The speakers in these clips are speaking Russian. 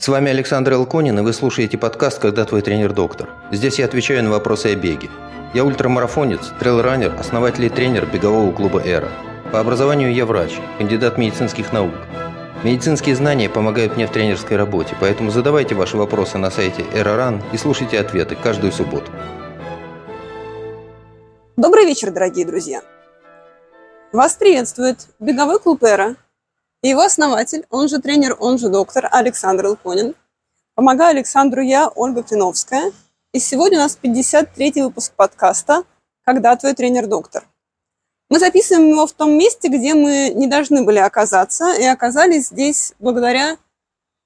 С вами Александр Элконин, и вы слушаете подкаст «Когда твой тренер доктор». Здесь я отвечаю на вопросы о беге. Я ультрамарафонец, трейлранер, основатель и тренер бегового клуба «Эра». По образованию я врач, кандидат медицинских наук. Медицинские знания помогают мне в тренерской работе, поэтому задавайте ваши вопросы на сайте «Эроран» и слушайте ответы каждую субботу. Добрый вечер, дорогие друзья! Вас приветствует беговой клуб «Эра», и его основатель, он же тренер, он же доктор Александр Илконин. Помогаю Александру я, Ольга Клиновская. И сегодня у нас 53-й выпуск подкаста «Когда твой тренер-доктор?». Мы записываем его в том месте, где мы не должны были оказаться, и оказались здесь благодаря,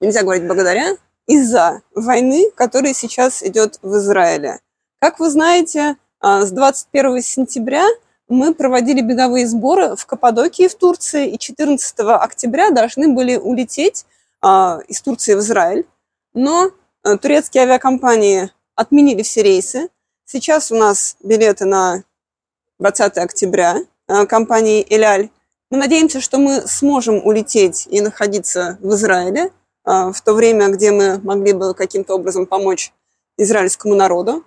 нельзя говорить благодаря, из-за войны, которая сейчас идет в Израиле. Как вы знаете, а, с 21 сентября мы проводили беговые сборы в Каппадокии в Турции, и 14 октября должны были улететь а, из Турции в Израиль. Но а, турецкие авиакомпании отменили все рейсы. Сейчас у нас билеты на 20 октября а, компании «Эляль». Мы надеемся, что мы сможем улететь и находиться в Израиле а, в то время, где мы могли бы каким-то образом помочь израильскому народу.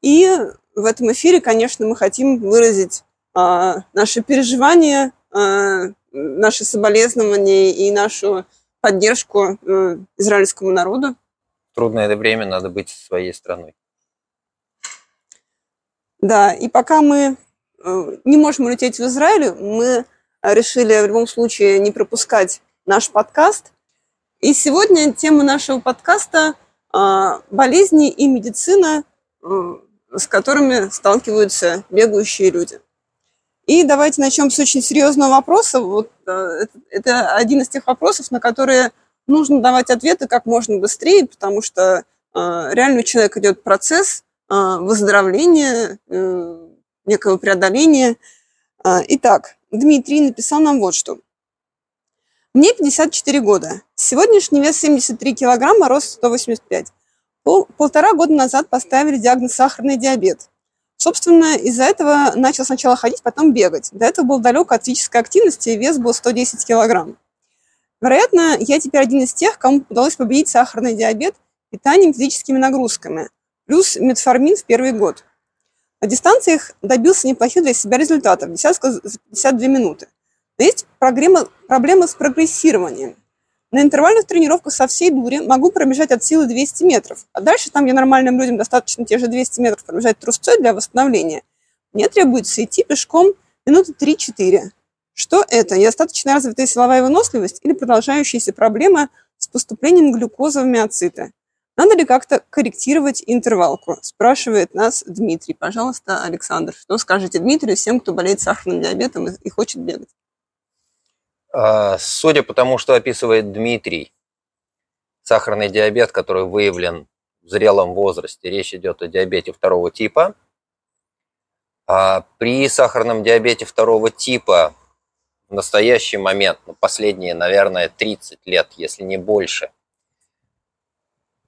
И в этом эфире, конечно, мы хотим выразить наши переживания, а, наши соболезнования и нашу поддержку э, израильскому народу. В трудное это время надо быть своей страной. Да, и пока мы э, не можем улететь в Израиль, мы решили в любом случае не пропускать наш подкаст. И сегодня тема нашего подкаста а, – болезни и медицина, э, с которыми сталкиваются бегающие люди. И давайте начнем с очень серьезного вопроса. Вот, э, это один из тех вопросов, на которые нужно давать ответы как можно быстрее, потому что э, реально у человека идет процесс э, выздоровления, некого преодоления. Итак, Дмитрий написал нам вот что. Мне 54 года. Сегодняшний вес 73 килограмма, рост 185. Пол, полтора года назад поставили диагноз сахарный диабет. Собственно, из-за этого начал сначала ходить, потом бегать. До этого был далек от физической активности, вес был 110 килограмм. Вероятно, я теперь один из тех, кому удалось победить сахарный диабет питанием, физическими нагрузками, плюс метформин в первый год. На дистанциях добился неплохих для себя результатов, десятка за 52 минуты. Но есть проблема, проблема с прогрессированием. На интервальных тренировках со всей дури могу пробежать от силы 200 метров. А дальше там, где нормальным людям достаточно те же 200 метров пробежать трусцой для восстановления, мне требуется идти пешком минуты 3-4. Что это? Недостаточно развитая силовая выносливость или продолжающиеся проблемы с поступлением глюкозы в миоциты? Надо ли как-то корректировать интервалку? Спрашивает нас Дмитрий. Пожалуйста, Александр, что скажете Дмитрию всем, кто болеет сахарным диабетом и хочет бегать? А, судя по тому, что описывает Дмитрий, сахарный диабет, который выявлен в зрелом возрасте, речь идет о диабете второго типа. А при сахарном диабете второго типа в настоящий момент, ну, последние, наверное, 30 лет, если не больше,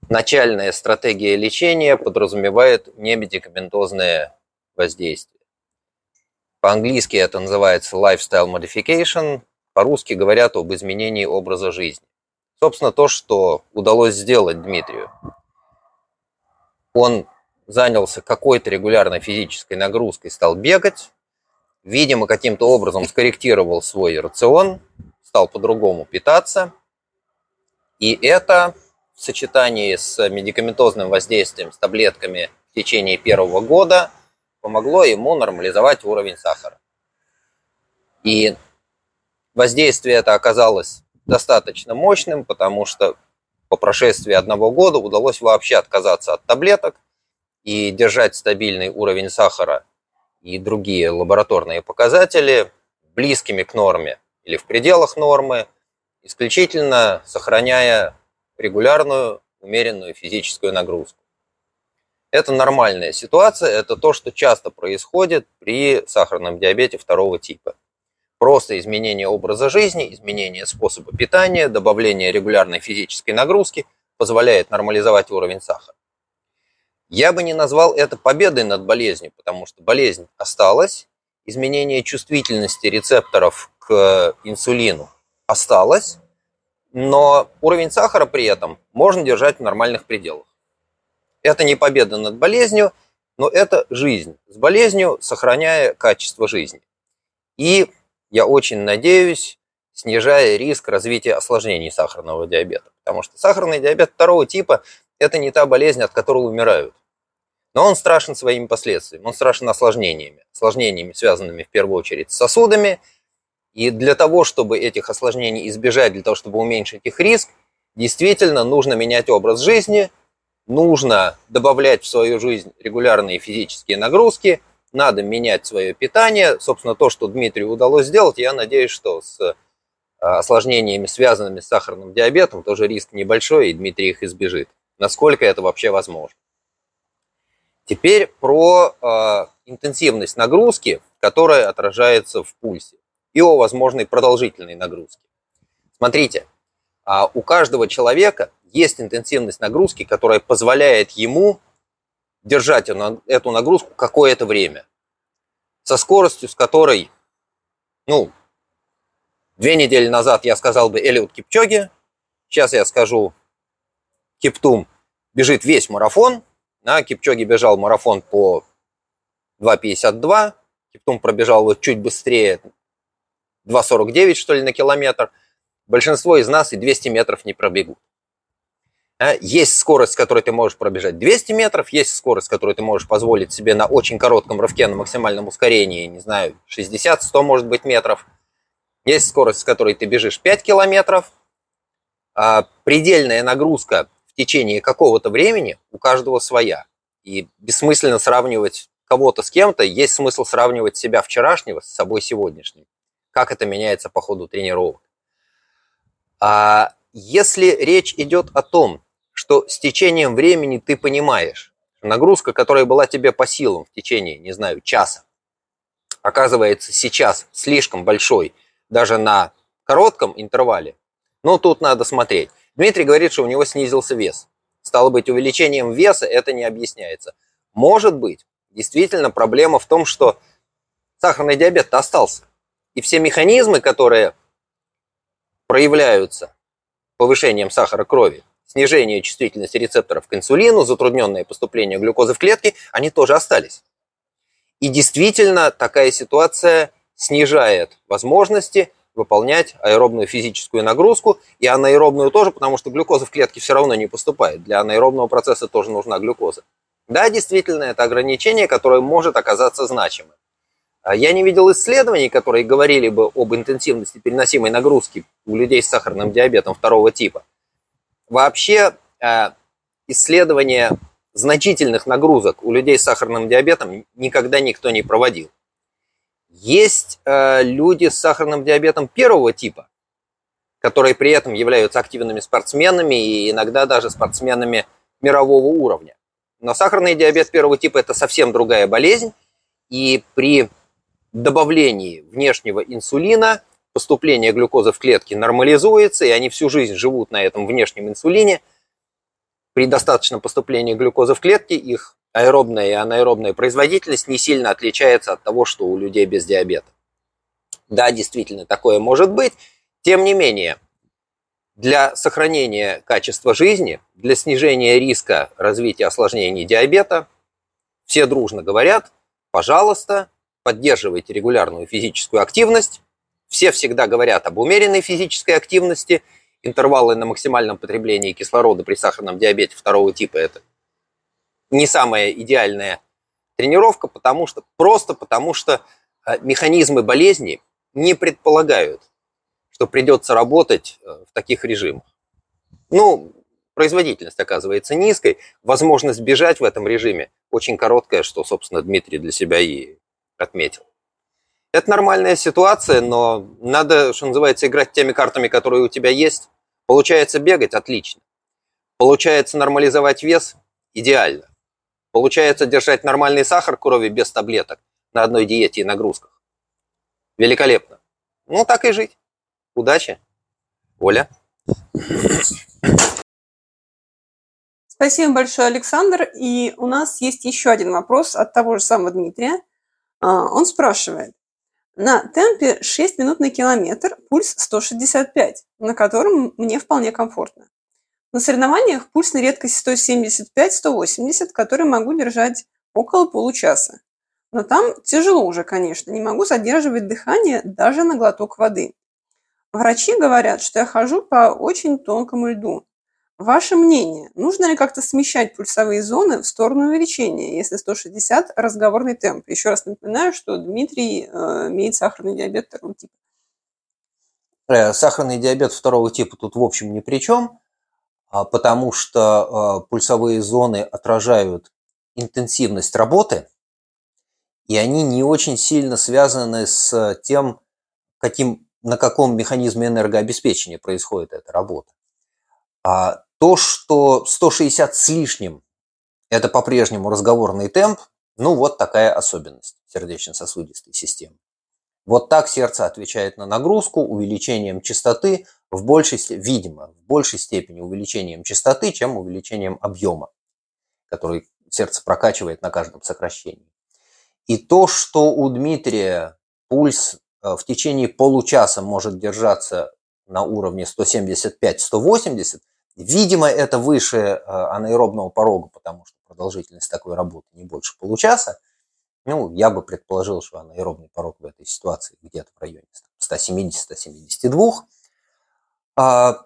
начальная стратегия лечения подразумевает немедикаментозное воздействие. По-английски это называется lifestyle modification, по-русски говорят об изменении образа жизни. Собственно, то, что удалось сделать Дмитрию. Он занялся какой-то регулярной физической нагрузкой, стал бегать, видимо, каким-то образом скорректировал свой рацион, стал по-другому питаться. И это в сочетании с медикаментозным воздействием, с таблетками в течение первого года помогло ему нормализовать уровень сахара. И Воздействие это оказалось достаточно мощным, потому что по прошествии одного года удалось вообще отказаться от таблеток и держать стабильный уровень сахара и другие лабораторные показатели близкими к норме или в пределах нормы, исключительно сохраняя регулярную, умеренную физическую нагрузку. Это нормальная ситуация, это то, что часто происходит при сахарном диабете второго типа. Просто изменение образа жизни, изменение способа питания, добавление регулярной физической нагрузки позволяет нормализовать уровень сахара. Я бы не назвал это победой над болезнью, потому что болезнь осталась, изменение чувствительности рецепторов к инсулину осталось, но уровень сахара при этом можно держать в нормальных пределах. Это не победа над болезнью, но это жизнь с болезнью, сохраняя качество жизни. И я очень надеюсь, снижая риск развития осложнений сахарного диабета. Потому что сахарный диабет второго типа – это не та болезнь, от которой умирают. Но он страшен своими последствиями, он страшен осложнениями. Осложнениями, связанными в первую очередь с сосудами. И для того, чтобы этих осложнений избежать, для того, чтобы уменьшить их риск, действительно нужно менять образ жизни, нужно добавлять в свою жизнь регулярные физические нагрузки, надо менять свое питание. Собственно, то, что Дмитрию удалось сделать, я надеюсь, что с э, осложнениями, связанными с сахарным диабетом, тоже риск небольшой, и Дмитрий их избежит. Насколько это вообще возможно. Теперь про э, интенсивность нагрузки, которая отражается в пульсе, и о возможной продолжительной нагрузке. Смотрите, э, у каждого человека есть интенсивность нагрузки, которая позволяет ему держать эту нагрузку какое-то время. Со скоростью, с которой, ну, две недели назад я сказал бы Элиот Кипчоги, сейчас я скажу Киптум бежит весь марафон, а Кипчоги бежал марафон по 2.52, Киптум пробежал вот чуть быстрее, 2.49 что ли на километр. Большинство из нас и 200 метров не пробегут. А, есть скорость, с которой ты можешь пробежать 200 метров, есть скорость, которую ты можешь позволить себе на очень коротком рывке на максимальном ускорении, не знаю, 60-100 может быть метров. Есть скорость, с которой ты бежишь 5 километров. А предельная нагрузка в течение какого-то времени у каждого своя. И бессмысленно сравнивать кого-то с кем-то, есть смысл сравнивать себя вчерашнего с собой сегодняшним. Как это меняется по ходу тренировок. А если речь идет о том, что с течением времени ты понимаешь, нагрузка, которая была тебе по силам в течение, не знаю, часа, оказывается сейчас слишком большой даже на коротком интервале, ну тут надо смотреть. Дмитрий говорит, что у него снизился вес. Стало быть, увеличением веса это не объясняется. Может быть, действительно проблема в том, что сахарный диабет остался. И все механизмы, которые проявляются повышением сахара крови, снижение чувствительности рецепторов к инсулину, затрудненное поступление глюкозы в клетки, они тоже остались. И действительно такая ситуация снижает возможности выполнять аэробную физическую нагрузку и анаэробную тоже, потому что глюкоза в клетке все равно не поступает. Для анаэробного процесса тоже нужна глюкоза. Да, действительно, это ограничение, которое может оказаться значимым. А я не видел исследований, которые говорили бы об интенсивности переносимой нагрузки у людей с сахарным диабетом второго типа. Вообще э, исследования значительных нагрузок у людей с сахарным диабетом никогда никто не проводил. Есть э, люди с сахарным диабетом первого типа, которые при этом являются активными спортсменами и иногда даже спортсменами мирового уровня. Но сахарный диабет первого типа это совсем другая болезнь, и при добавлении внешнего инсулина поступление глюкозы в клетки нормализуется, и они всю жизнь живут на этом внешнем инсулине. При достаточном поступлении глюкозы в клетки их аэробная и анаэробная производительность не сильно отличается от того, что у людей без диабета. Да, действительно, такое может быть. Тем не менее, для сохранения качества жизни, для снижения риска развития осложнений диабета, все дружно говорят, пожалуйста, поддерживайте регулярную физическую активность, все всегда говорят об умеренной физической активности. Интервалы на максимальном потреблении кислорода при сахарном диабете второго типа – это не самая идеальная тренировка, потому что, просто потому что э, механизмы болезни не предполагают, что придется работать э, в таких режимах. Ну, производительность оказывается низкой, возможность бежать в этом режиме очень короткая, что, собственно, Дмитрий для себя и отметил. Это нормальная ситуация, но надо, что называется, играть теми картами, которые у тебя есть. Получается бегать – отлично. Получается нормализовать вес – идеально. Получается держать нормальный сахар крови без таблеток на одной диете и нагрузках. Великолепно. Ну, так и жить. Удачи. Оля. Спасибо большое, Александр. И у нас есть еще один вопрос от того же самого Дмитрия. А, он спрашивает, на темпе 6 минут на километр, пульс 165, на котором мне вполне комфортно. На соревнованиях пульс на редкость 175-180, который могу держать около получаса. Но там тяжело уже, конечно, не могу задерживать дыхание даже на глоток воды. Врачи говорят, что я хожу по очень тонкому льду. Ваше мнение, нужно ли как-то смещать пульсовые зоны в сторону увеличения, если 160 – разговорный темп? Еще раз напоминаю, что Дмитрий э, имеет сахарный диабет второго типа. Э, сахарный диабет второго типа тут в общем ни при чем, а потому что э, пульсовые зоны отражают интенсивность работы, и они не очень сильно связаны с тем, каким, на каком механизме энергообеспечения происходит эта работа. А то, что 160 с лишним – это по-прежнему разговорный темп, ну вот такая особенность сердечно-сосудистой системы. Вот так сердце отвечает на нагрузку увеличением частоты, в большей, видимо, в большей степени увеличением частоты, чем увеличением объема, который сердце прокачивает на каждом сокращении. И то, что у Дмитрия пульс э, в течение получаса может держаться на уровне 175-180, Видимо, это выше э, анаэробного порога, потому что продолжительность такой работы не больше получаса. Ну, я бы предположил, что анаэробный порог в этой ситуации где-то в районе 170-172. А,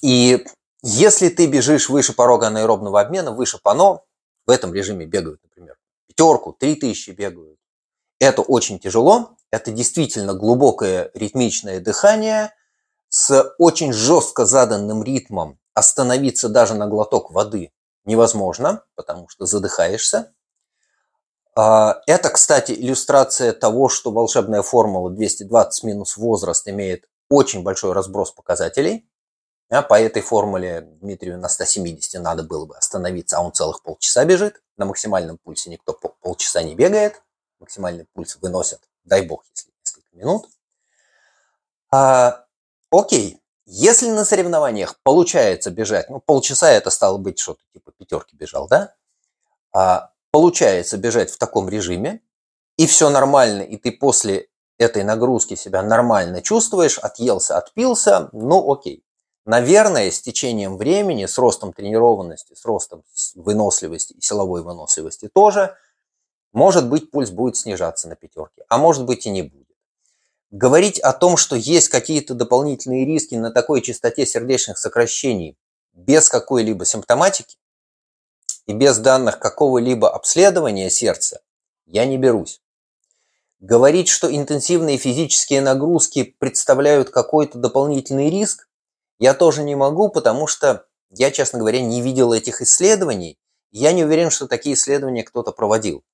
и если ты бежишь выше порога анаэробного обмена, выше ПАНО, в этом режиме бегают, например, пятерку, три тысячи бегают. Это очень тяжело, это действительно глубокое ритмичное дыхание – с очень жестко заданным ритмом остановиться даже на глоток воды невозможно, потому что задыхаешься. А, это, кстати, иллюстрация того, что волшебная формула 220 минус возраст имеет очень большой разброс показателей. По этой формуле Дмитрию на 170 надо было бы остановиться, а он целых полчаса бежит. На максимальном пульсе никто полчаса не бегает. Максимальный пульс выносят, дай бог, если несколько минут. А, Окей, если на соревнованиях получается бежать, ну, полчаса это стало быть что-то типа пятерки бежал, да? А, получается бежать в таком режиме, и все нормально, и ты после этой нагрузки себя нормально чувствуешь, отъелся, отпился, ну окей. Наверное, с течением времени, с ростом тренированности, с ростом выносливости и силовой выносливости тоже, может быть, пульс будет снижаться на пятерке, а может быть и не будет. Говорить о том, что есть какие-то дополнительные риски на такой частоте сердечных сокращений без какой-либо симптоматики и без данных какого-либо обследования сердца, я не берусь. Говорить, что интенсивные физические нагрузки представляют какой-то дополнительный риск, я тоже не могу, потому что я, честно говоря, не видел этих исследований. Я не уверен, что такие исследования кто-то проводил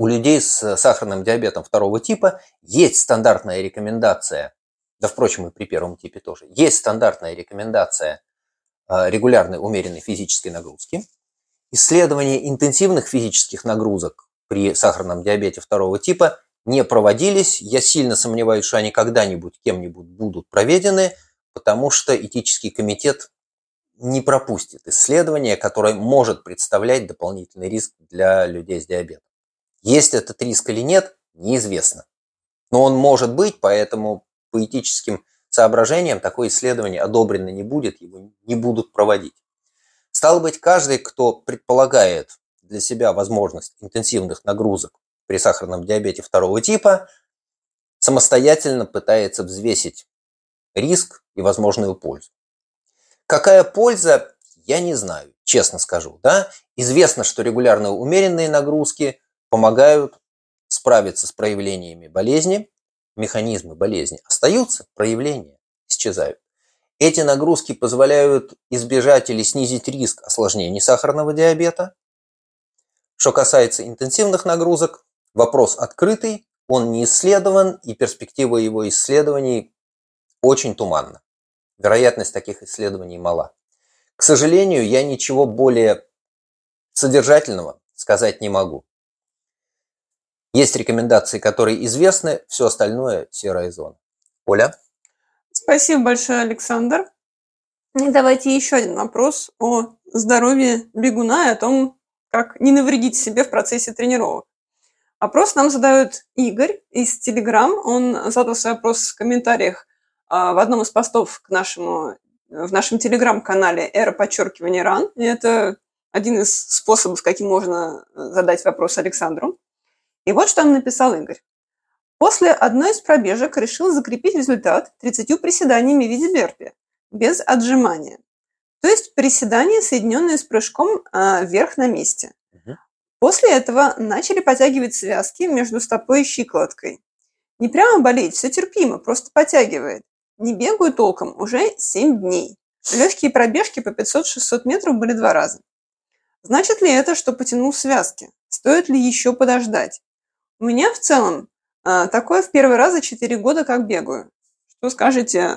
у людей с сахарным диабетом второго типа есть стандартная рекомендация, да, впрочем, и при первом типе тоже, есть стандартная рекомендация э, регулярной умеренной физической нагрузки. Исследования интенсивных физических нагрузок при сахарном диабете второго типа не проводились. Я сильно сомневаюсь, что они когда-нибудь кем-нибудь будут проведены, потому что этический комитет не пропустит исследование, которое может представлять дополнительный риск для людей с диабетом. Есть этот риск или нет, неизвестно. Но он может быть, поэтому по этическим соображениям такое исследование одобрено не будет, его не будут проводить. Стало быть, каждый, кто предполагает для себя возможность интенсивных нагрузок при сахарном диабете второго типа, самостоятельно пытается взвесить риск и возможную пользу. Какая польза, я не знаю, честно скажу. Да? Известно, что регулярные умеренные нагрузки помогают справиться с проявлениями болезни, механизмы болезни остаются, проявления исчезают. Эти нагрузки позволяют избежать или снизить риск осложнений сахарного диабета. Что касается интенсивных нагрузок, вопрос открытый, он не исследован, и перспектива его исследований очень туманна. Вероятность таких исследований мала. К сожалению, я ничего более содержательного сказать не могу. Есть рекомендации, которые известны, все остальное – серая зона. Оля? Спасибо большое, Александр. И давайте еще один вопрос о здоровье бегуна и о том, как не навредить себе в процессе тренировок. Опрос нам задает Игорь из Телеграм. Он задал свой опрос в комментариях а, в одном из постов к нашему, в нашем Телеграм-канале «Эра подчеркивания ран». И это один из способов, каким можно задать вопрос Александру. И вот что он написал Игорь. После одной из пробежек решил закрепить результат 30 приседаниями в виде берпи, без отжимания. То есть приседания, соединенные с прыжком э, вверх на месте. После этого начали подтягивать связки между стопой и щиколоткой. Не прямо болеть, все терпимо, просто подтягивает. Не бегаю толком уже 7 дней. Легкие пробежки по 500-600 метров были два раза. Значит ли это, что потянул связки? Стоит ли еще подождать? Меня в целом а, такое в первый раз за 4 года, как бегаю. Что скажете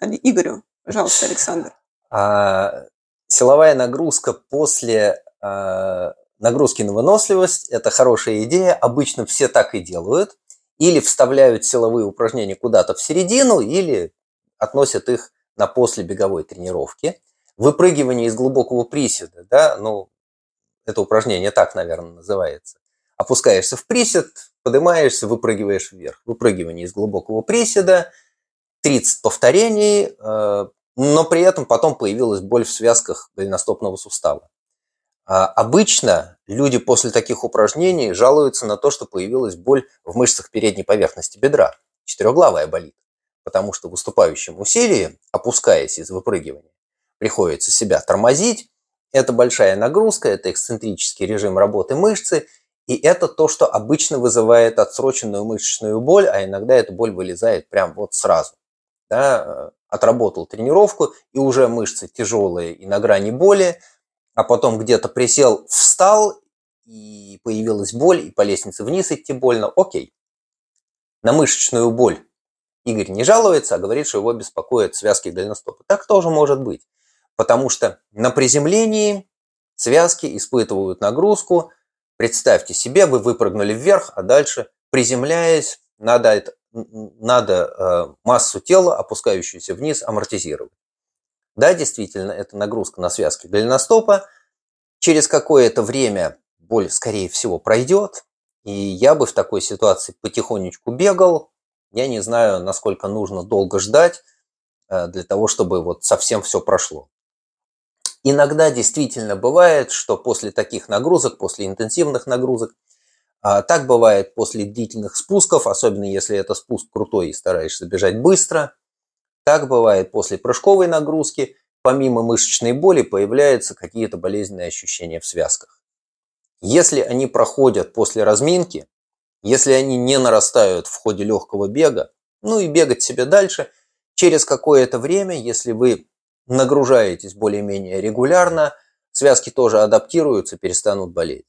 Игорю, пожалуйста, Александр? А, силовая нагрузка после а, нагрузки на выносливость – это хорошая идея. Обычно все так и делают. Или вставляют силовые упражнения куда-то в середину, или относят их на после беговой тренировки. Выпрыгивание из глубокого приседа, да, ну, это упражнение так, наверное, называется. Опускаешься в присед, поднимаешься, выпрыгиваешь вверх. Выпрыгивание из глубокого приседа, 30 повторений, э, но при этом потом появилась боль в связках голеностопного сустава. А обычно люди после таких упражнений жалуются на то, что появилась боль в мышцах передней поверхности бедра. Четырехглавая болит, потому что в выступающем усилии, опускаясь из выпрыгивания, приходится себя тормозить. Это большая нагрузка, это эксцентрический режим работы мышцы, и это то, что обычно вызывает отсроченную мышечную боль, а иногда эта боль вылезает прям вот сразу. Да, отработал тренировку, и уже мышцы тяжелые и на грани боли, а потом где-то присел, встал, и появилась боль, и по лестнице вниз идти больно, окей. На мышечную боль Игорь не жалуется, а говорит, что его беспокоят связки голеностопа. Так тоже может быть, потому что на приземлении связки испытывают нагрузку. Представьте себе, вы выпрыгнули вверх, а дальше, приземляясь, надо, надо э, массу тела, опускающуюся вниз, амортизировать. Да, действительно, это нагрузка на связки голеностопа. Через какое-то время боль, скорее всего, пройдет. И я бы в такой ситуации потихонечку бегал. Я не знаю, насколько нужно долго ждать э, для того, чтобы вот совсем все прошло. Иногда действительно бывает, что после таких нагрузок, после интенсивных нагрузок, а, так бывает после длительных спусков, особенно если это спуск крутой и стараешься бежать быстро, так бывает после прыжковой нагрузки, помимо мышечной боли появляются какие-то болезненные ощущения в связках. Если они проходят после разминки, если они не нарастают в ходе легкого бега, ну и бегать себе дальше, через какое-то время, если вы нагружаетесь более-менее регулярно, связки тоже адаптируются, перестанут болеть.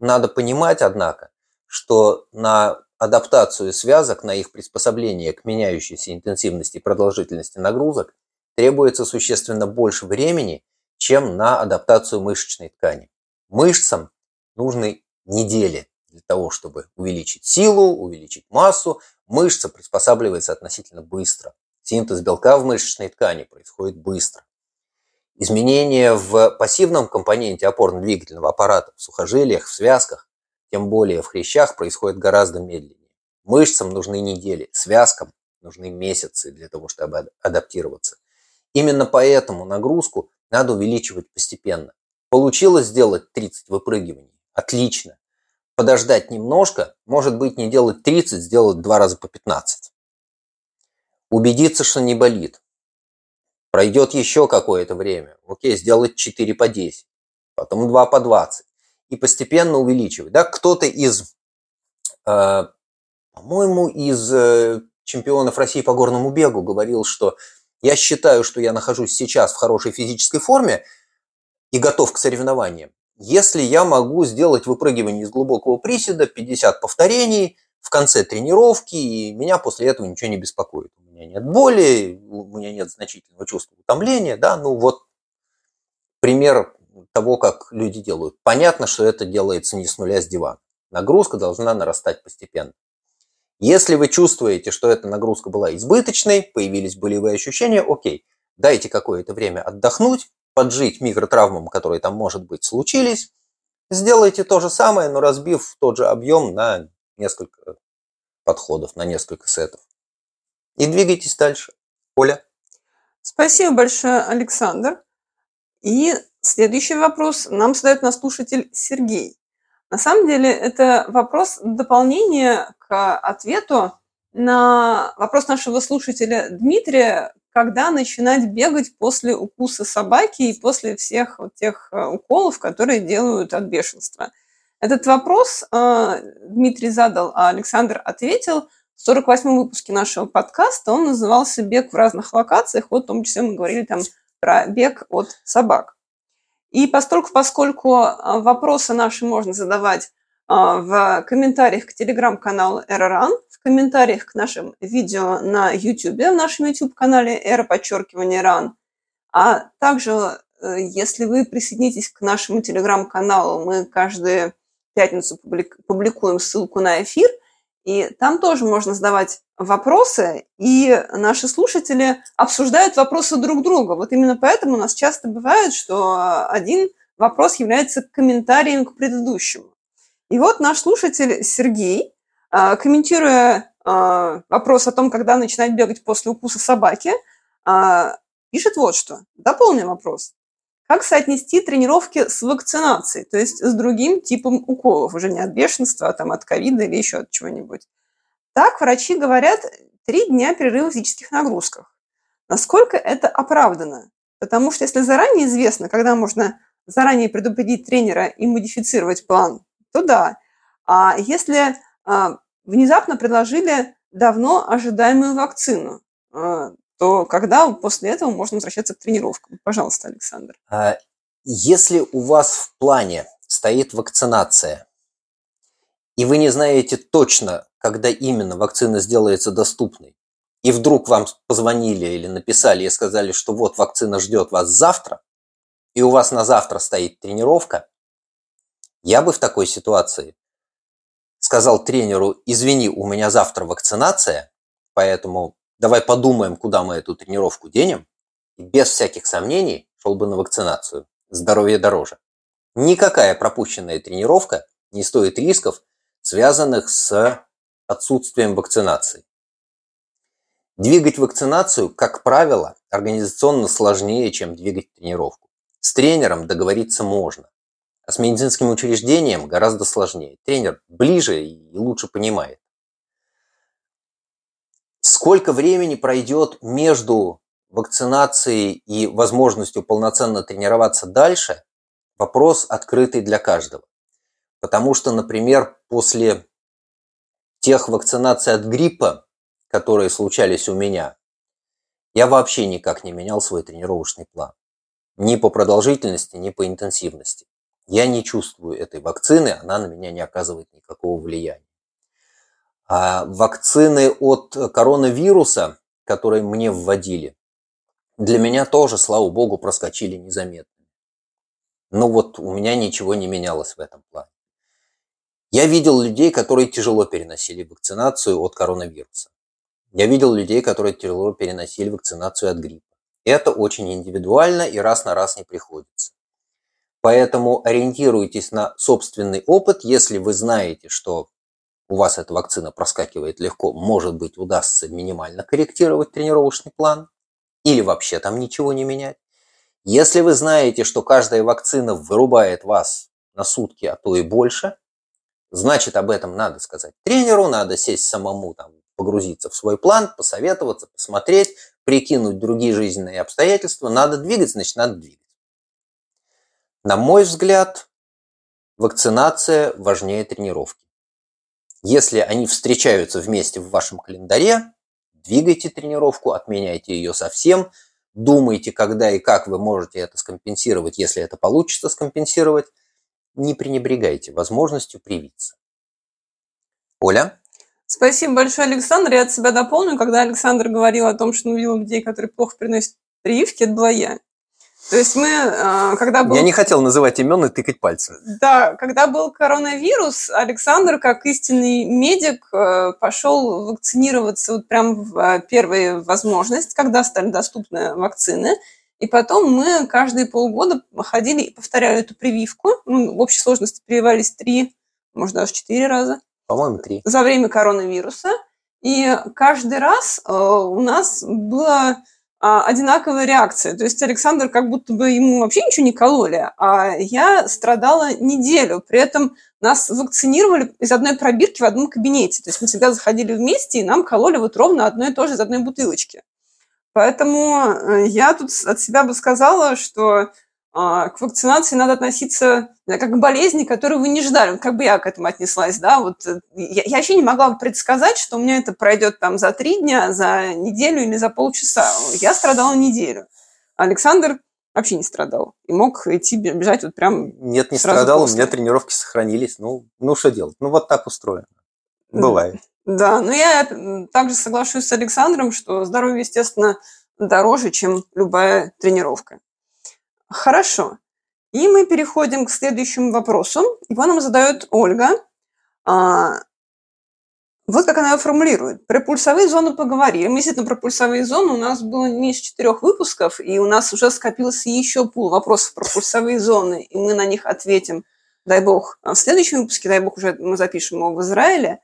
Надо понимать, однако, что на адаптацию связок, на их приспособление к меняющейся интенсивности и продолжительности нагрузок требуется существенно больше времени, чем на адаптацию мышечной ткани. Мышцам нужны недели для того, чтобы увеличить силу, увеличить массу. Мышца приспосабливается относительно быстро. Синтез белка в мышечной ткани происходит быстро. Изменения в пассивном компоненте опорно-двигательного аппарата, в сухожилиях, в связках тем более в хрящах происходит гораздо медленнее. Мышцам нужны недели, связкам нужны месяцы для того, чтобы адаптироваться. Именно поэтому нагрузку надо увеличивать постепенно. Получилось сделать 30 выпрыгиваний? Отлично. Подождать немножко, может быть не делать 30, сделать два раза по 15. Убедиться, что не болит. Пройдет еще какое-то время. Окей, сделать 4 по 10, потом 2 по 20 и постепенно увеличивать. Да? Кто-то из, э, по-моему, из э, чемпионов России по горному бегу говорил, что я считаю, что я нахожусь сейчас в хорошей физической форме и готов к соревнованиям. Если я могу сделать выпрыгивание из глубокого приседа, 50 повторений в конце тренировки, и меня после этого ничего не беспокоит. Меня нет боли, у меня нет значительного чувства утомления, да, ну вот пример того, как люди делают. Понятно, что это делается не с нуля с дивана. Нагрузка должна нарастать постепенно. Если вы чувствуете, что эта нагрузка была избыточной, появились болевые ощущения, окей, дайте какое-то время отдохнуть, поджить микротравмам, которые там, может быть, случились, сделайте то же самое, но разбив тот же объем на несколько подходов, на несколько сетов. И двигайтесь дальше. Оля. Спасибо большое, Александр. И следующий вопрос нам задает наш слушатель Сергей. На самом деле это вопрос дополнения к ответу на вопрос нашего слушателя Дмитрия, когда начинать бегать после укуса собаки и после всех вот тех э, уколов, которые делают от бешенства. Этот вопрос э, Дмитрий задал, а Александр ответил. В 48-м выпуске нашего подкаста он назывался «Бег в разных локациях». Вот в том числе мы говорили там про бег от собак. И поскольку, поскольку э, вопросы наши можно задавать в комментариях к телеграм-каналу Эроран, в комментариях к нашим видео на YouTube, в нашем YouTube-канале Эра подчеркивание РАН. А также, э, если вы присоединитесь к нашему телеграм-каналу, мы каждую пятницу публикуем ссылку на эфир, и там тоже можно задавать вопросы, и наши слушатели обсуждают вопросы друг друга. Вот именно поэтому у нас часто бывает, что один вопрос является комментарием к предыдущему. И вот наш слушатель Сергей а, комментируя а, вопрос о том, когда начинать бегать после укуса собаки, а, пишет вот что. Дополним вопрос. Как соотнести тренировки с вакцинацией, то есть с другим типом уколов, уже не от бешенства, а там от ковида или еще от чего-нибудь? Так врачи говорят, три дня перерыва в физических нагрузках. Насколько это оправдано? Потому что если заранее известно, когда можно заранее предупредить тренера и модифицировать план, то да. А если а, внезапно предложили давно ожидаемую вакцину, а, то когда после этого можно возвращаться к тренировкам? Пожалуйста, Александр. А, если у вас в плане стоит вакцинация, и вы не знаете точно, когда именно вакцина сделается доступной, и вдруг вам позвонили или написали и сказали, что вот вакцина ждет вас завтра, и у вас на завтра стоит тренировка, я бы в такой ситуации сказал тренеру, извини, у меня завтра вакцинация, поэтому давай подумаем, куда мы эту тренировку денем, и без всяких сомнений шел бы на вакцинацию. Здоровье дороже. Никакая пропущенная тренировка не стоит рисков, связанных с отсутствием вакцинации. Двигать вакцинацию, как правило, организационно сложнее, чем двигать тренировку. С тренером договориться можно. А с медицинским учреждением гораздо сложнее. Тренер ближе и лучше понимает. Сколько времени пройдет между вакцинацией и возможностью полноценно тренироваться дальше, вопрос открытый для каждого. Потому что, например, после тех вакцинаций от гриппа, которые случались у меня, я вообще никак не менял свой тренировочный план. Ни по продолжительности, ни по интенсивности. Я не чувствую этой вакцины, она на меня не оказывает никакого влияния. А вакцины от коронавируса, которые мне вводили, для меня тоже, слава богу, проскочили незаметно. Но вот у меня ничего не менялось в этом плане. Я видел людей, которые тяжело переносили вакцинацию от коронавируса. Я видел людей, которые тяжело переносили вакцинацию от гриппа. Это очень индивидуально и раз на раз не приходится. Поэтому ориентируйтесь на собственный опыт. Если вы знаете, что у вас эта вакцина проскакивает легко, может быть, удастся минимально корректировать тренировочный план или вообще там ничего не менять. Если вы знаете, что каждая вакцина вырубает вас на сутки, а то и больше, значит, об этом надо сказать тренеру, надо сесть самому, там, погрузиться в свой план, посоветоваться, посмотреть, прикинуть другие жизненные обстоятельства. Надо двигать, значит, надо двигать. На мой взгляд, вакцинация важнее тренировки. Если они встречаются вместе в вашем календаре, двигайте тренировку, отменяйте ее совсем, думайте, когда и как вы можете это скомпенсировать, если это получится скомпенсировать, не пренебрегайте возможностью привиться. Оля? Спасибо большое, Александр. Я от себя дополню. Когда Александр говорил о том, что он видел людей, которые плохо приносят прививки, это была я. То есть мы, а, когда был... Я не хотел называть имен и тыкать пальцем. Да, когда был коронавирус, Александр, как истинный медик, э, пошел вакцинироваться вот прям в э, первую возможность, когда стали доступны вакцины. И потом мы каждые полгода ходили и повторяли эту прививку. Ну, в общей сложности прививались три, может, даже четыре раза. По-моему, три. За время коронавируса. И каждый раз э, у нас была а, одинаковая реакция. То есть Александр как будто бы ему вообще ничего не кололи, а я страдала неделю. При этом нас вакцинировали из одной пробирки в одном кабинете. То есть мы всегда заходили вместе, и нам кололи вот ровно одно и то же из одной бутылочки. Поэтому э, я тут от себя бы сказала, что а, к вакцинации надо относиться как к болезни, которую вы не ждали. как бы я к этому отнеслась, да, вот э, я, я вообще не могла предсказать, что у меня это пройдет там за три дня, за неделю или за полчаса. Я страдала неделю. Александр вообще не страдал и мог идти бежать вот прям Нет, не страдал, после. у меня тренировки сохранились. Ну, ну что делать? Ну, вот так устроено. Бывает. Да, но я также соглашусь с Александром, что здоровье, естественно, дороже, чем любая тренировка. Хорошо. И мы переходим к следующему вопросу. Его нам задает Ольга. А, вот как она его формулирует. Про пульсовые зоны поговорили. Мы действительно про пульсовые зоны. У нас было меньше четырех выпусков, и у нас уже скопился еще пул вопросов про пульсовые зоны, и мы на них ответим, дай бог, в следующем выпуске, дай бог, уже мы запишем его в Израиле.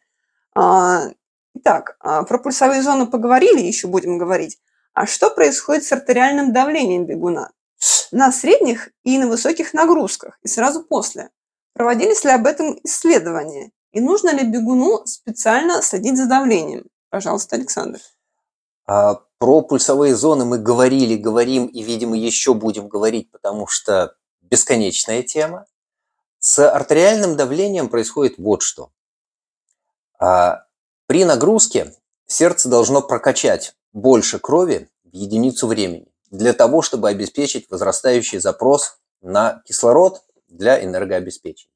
А, итак, а, про пульсовые зоны поговорили, еще будем говорить. А что происходит с артериальным давлением бегуна? На средних и на высоких нагрузках и сразу после. Проводились ли об этом исследования? И нужно ли бегуну специально следить за давлением? Пожалуйста, Александр. А, про пульсовые зоны мы говорили, говорим и, видимо, еще будем говорить, потому что бесконечная тема. С артериальным давлением происходит вот что. А, при нагрузке сердце должно прокачать больше крови в единицу времени для того, чтобы обеспечить возрастающий запрос на кислород для энергообеспечения.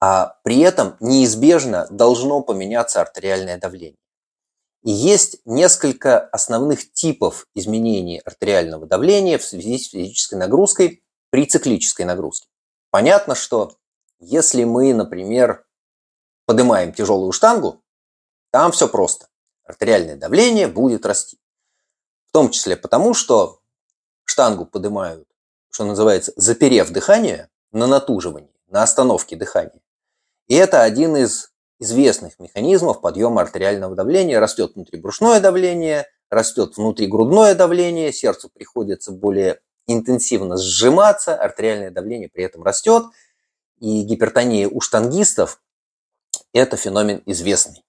А при этом неизбежно должно поменяться артериальное давление. И есть несколько основных типов изменений артериального давления в связи с физической нагрузкой при циклической нагрузке. Понятно, что если мы, например, поднимаем тяжелую штангу, там все просто. Артериальное давление будет расти том числе потому, что штангу поднимают, что называется, заперев дыхание на натуживании, на остановке дыхания. И это один из известных механизмов подъема артериального давления. Растет внутрибрюшное давление, растет внутригрудное давление, сердцу приходится более интенсивно сжиматься, артериальное давление при этом растет. И гипертония у штангистов – это феномен известный.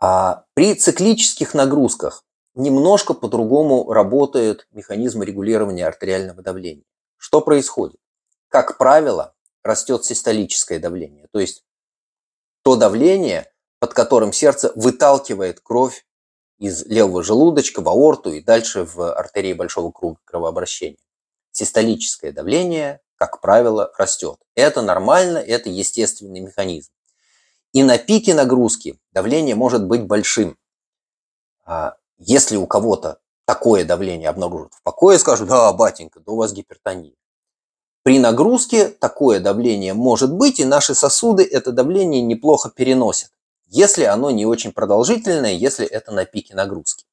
А при циклических нагрузках немножко по-другому работает механизм регулирования артериального давления. Что происходит? Как правило, растет систолическое давление, то есть то давление, под которым сердце выталкивает кровь из левого желудочка в аорту и дальше в артерии большого круга кровообращения. Систолическое давление, как правило, растет. Это нормально, это естественный механизм. И на пике нагрузки давление может быть большим. Если у кого-то такое давление обнаружат в покое, скажут, да, батенька, да у вас гипертония. При нагрузке такое давление может быть, и наши сосуды это давление неплохо переносят, если оно не очень продолжительное, если это на пике нагрузки.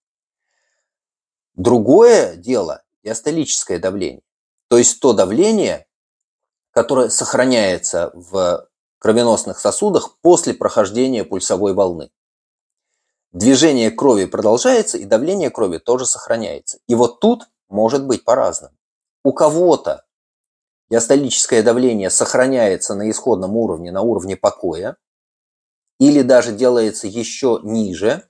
Другое дело – диастолическое давление. То есть то давление, которое сохраняется в кровеносных сосудах после прохождения пульсовой волны движение крови продолжается, и давление крови тоже сохраняется. И вот тут может быть по-разному. У кого-то диастолическое давление сохраняется на исходном уровне, на уровне покоя, или даже делается еще ниже,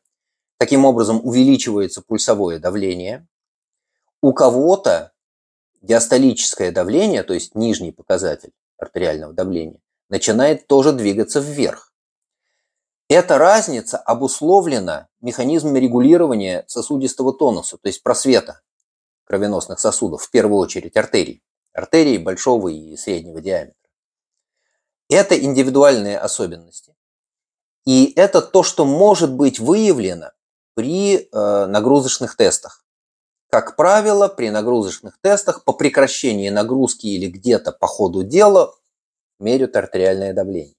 таким образом увеличивается пульсовое давление. У кого-то диастолическое давление, то есть нижний показатель артериального давления, начинает тоже двигаться вверх. Эта разница обусловлена механизмами регулирования сосудистого тонуса, то есть просвета кровеносных сосудов, в первую очередь артерий, артерий большого и среднего диаметра. Это индивидуальные особенности. И это то, что может быть выявлено при э, нагрузочных тестах. Как правило, при нагрузочных тестах по прекращении нагрузки или где-то по ходу дела меряют артериальное давление.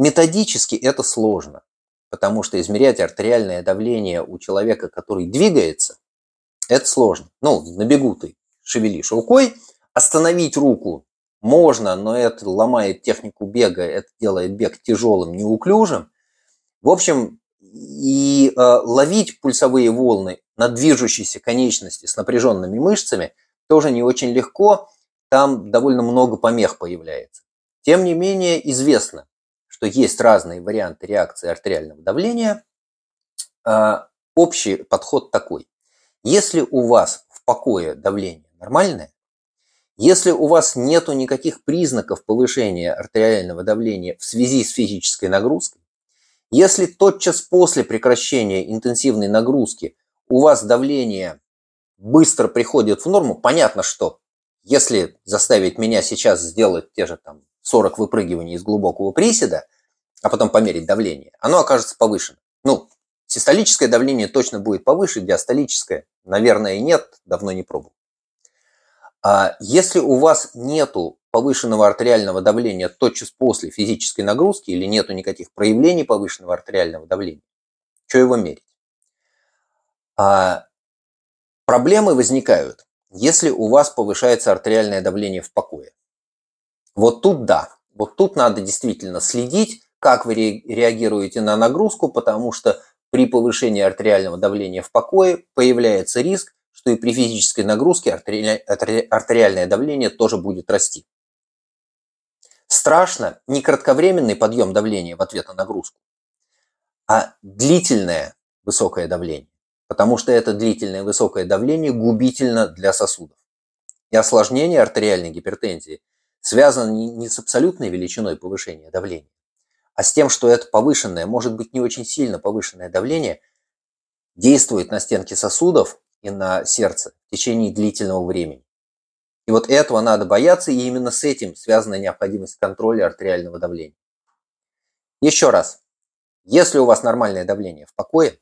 Методически это сложно, потому что измерять артериальное давление у человека, который двигается, это сложно. Ну, на бегу ты шевелишь рукой, остановить руку можно, но это ломает технику бега, это делает бег тяжелым, неуклюжим. В общем, и э, ловить пульсовые волны на движущейся конечности с напряженными мышцами тоже не очень легко, там довольно много помех появляется. Тем не менее, известно, что есть разные варианты реакции артериального давления. Э, общий подход такой. Если у вас в покое давление нормальное, если у вас нет никаких признаков повышения артериального давления в связи с физической нагрузкой, если тотчас после прекращения интенсивной нагрузки у вас давление быстро приходит в норму, понятно, что если заставить меня сейчас сделать те же там 40 выпрыгиваний из глубокого приседа, а потом померить давление, оно окажется повышено. Ну, систолическое давление точно будет повыше, диастолическое, наверное, нет, давно не пробовал. А если у вас нету повышенного артериального давления тотчас после физической нагрузки или нету никаких проявлений повышенного артериального давления, что его мерить? А проблемы возникают, если у вас повышается артериальное давление в покое. Вот тут да, вот тут надо действительно следить, как вы реагируете на нагрузку, потому что при повышении артериального давления в покое появляется риск что и при физической нагрузке артериальное давление тоже будет расти. Страшно не кратковременный подъем давления в ответ на нагрузку, а длительное высокое давление, потому что это длительное высокое давление губительно для сосудов. И осложнение артериальной гипертензии связано не с абсолютной величиной повышения давления, а с тем, что это повышенное, может быть не очень сильно повышенное давление действует на стенки сосудов и на сердце в течение длительного времени. И вот этого надо бояться, и именно с этим связана необходимость контроля артериального давления. Еще раз, если у вас нормальное давление в покое,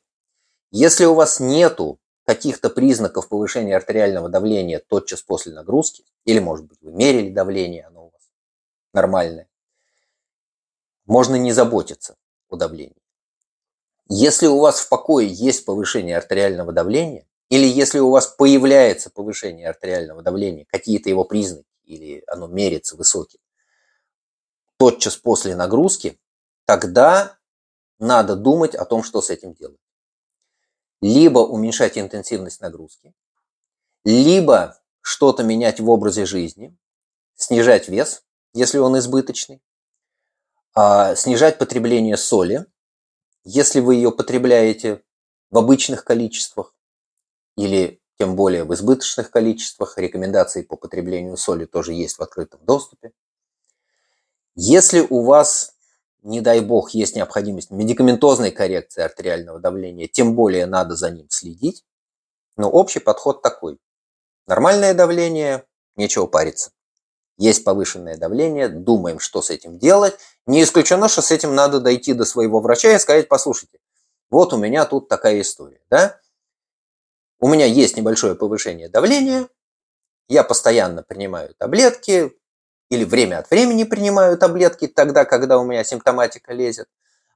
если у вас нету каких-то признаков повышения артериального давления тотчас после нагрузки, или, может быть, вы мерили давление, оно у вас нормальное, можно не заботиться о давлении. Если у вас в покое есть повышение артериального давления, или если у вас появляется повышение артериального давления, какие-то его признаки, или оно мерится высоким, тотчас после нагрузки, тогда надо думать о том, что с этим делать. Либо уменьшать интенсивность нагрузки, либо что-то менять в образе жизни, снижать вес, если он избыточный, а, снижать потребление соли, если вы ее потребляете в обычных количествах, или тем более в избыточных количествах. Рекомендации по потреблению соли тоже есть в открытом доступе. Если у вас, не дай бог, есть необходимость медикаментозной коррекции артериального давления, тем более надо за ним следить. Но общий подход такой. Нормальное давление, нечего париться. Есть повышенное давление, думаем, что с этим делать. Не исключено, что с этим надо дойти до своего врача и сказать, послушайте, вот у меня тут такая история. Да? у меня есть небольшое повышение давления, я постоянно принимаю таблетки или время от времени принимаю таблетки тогда, когда у меня симптоматика лезет.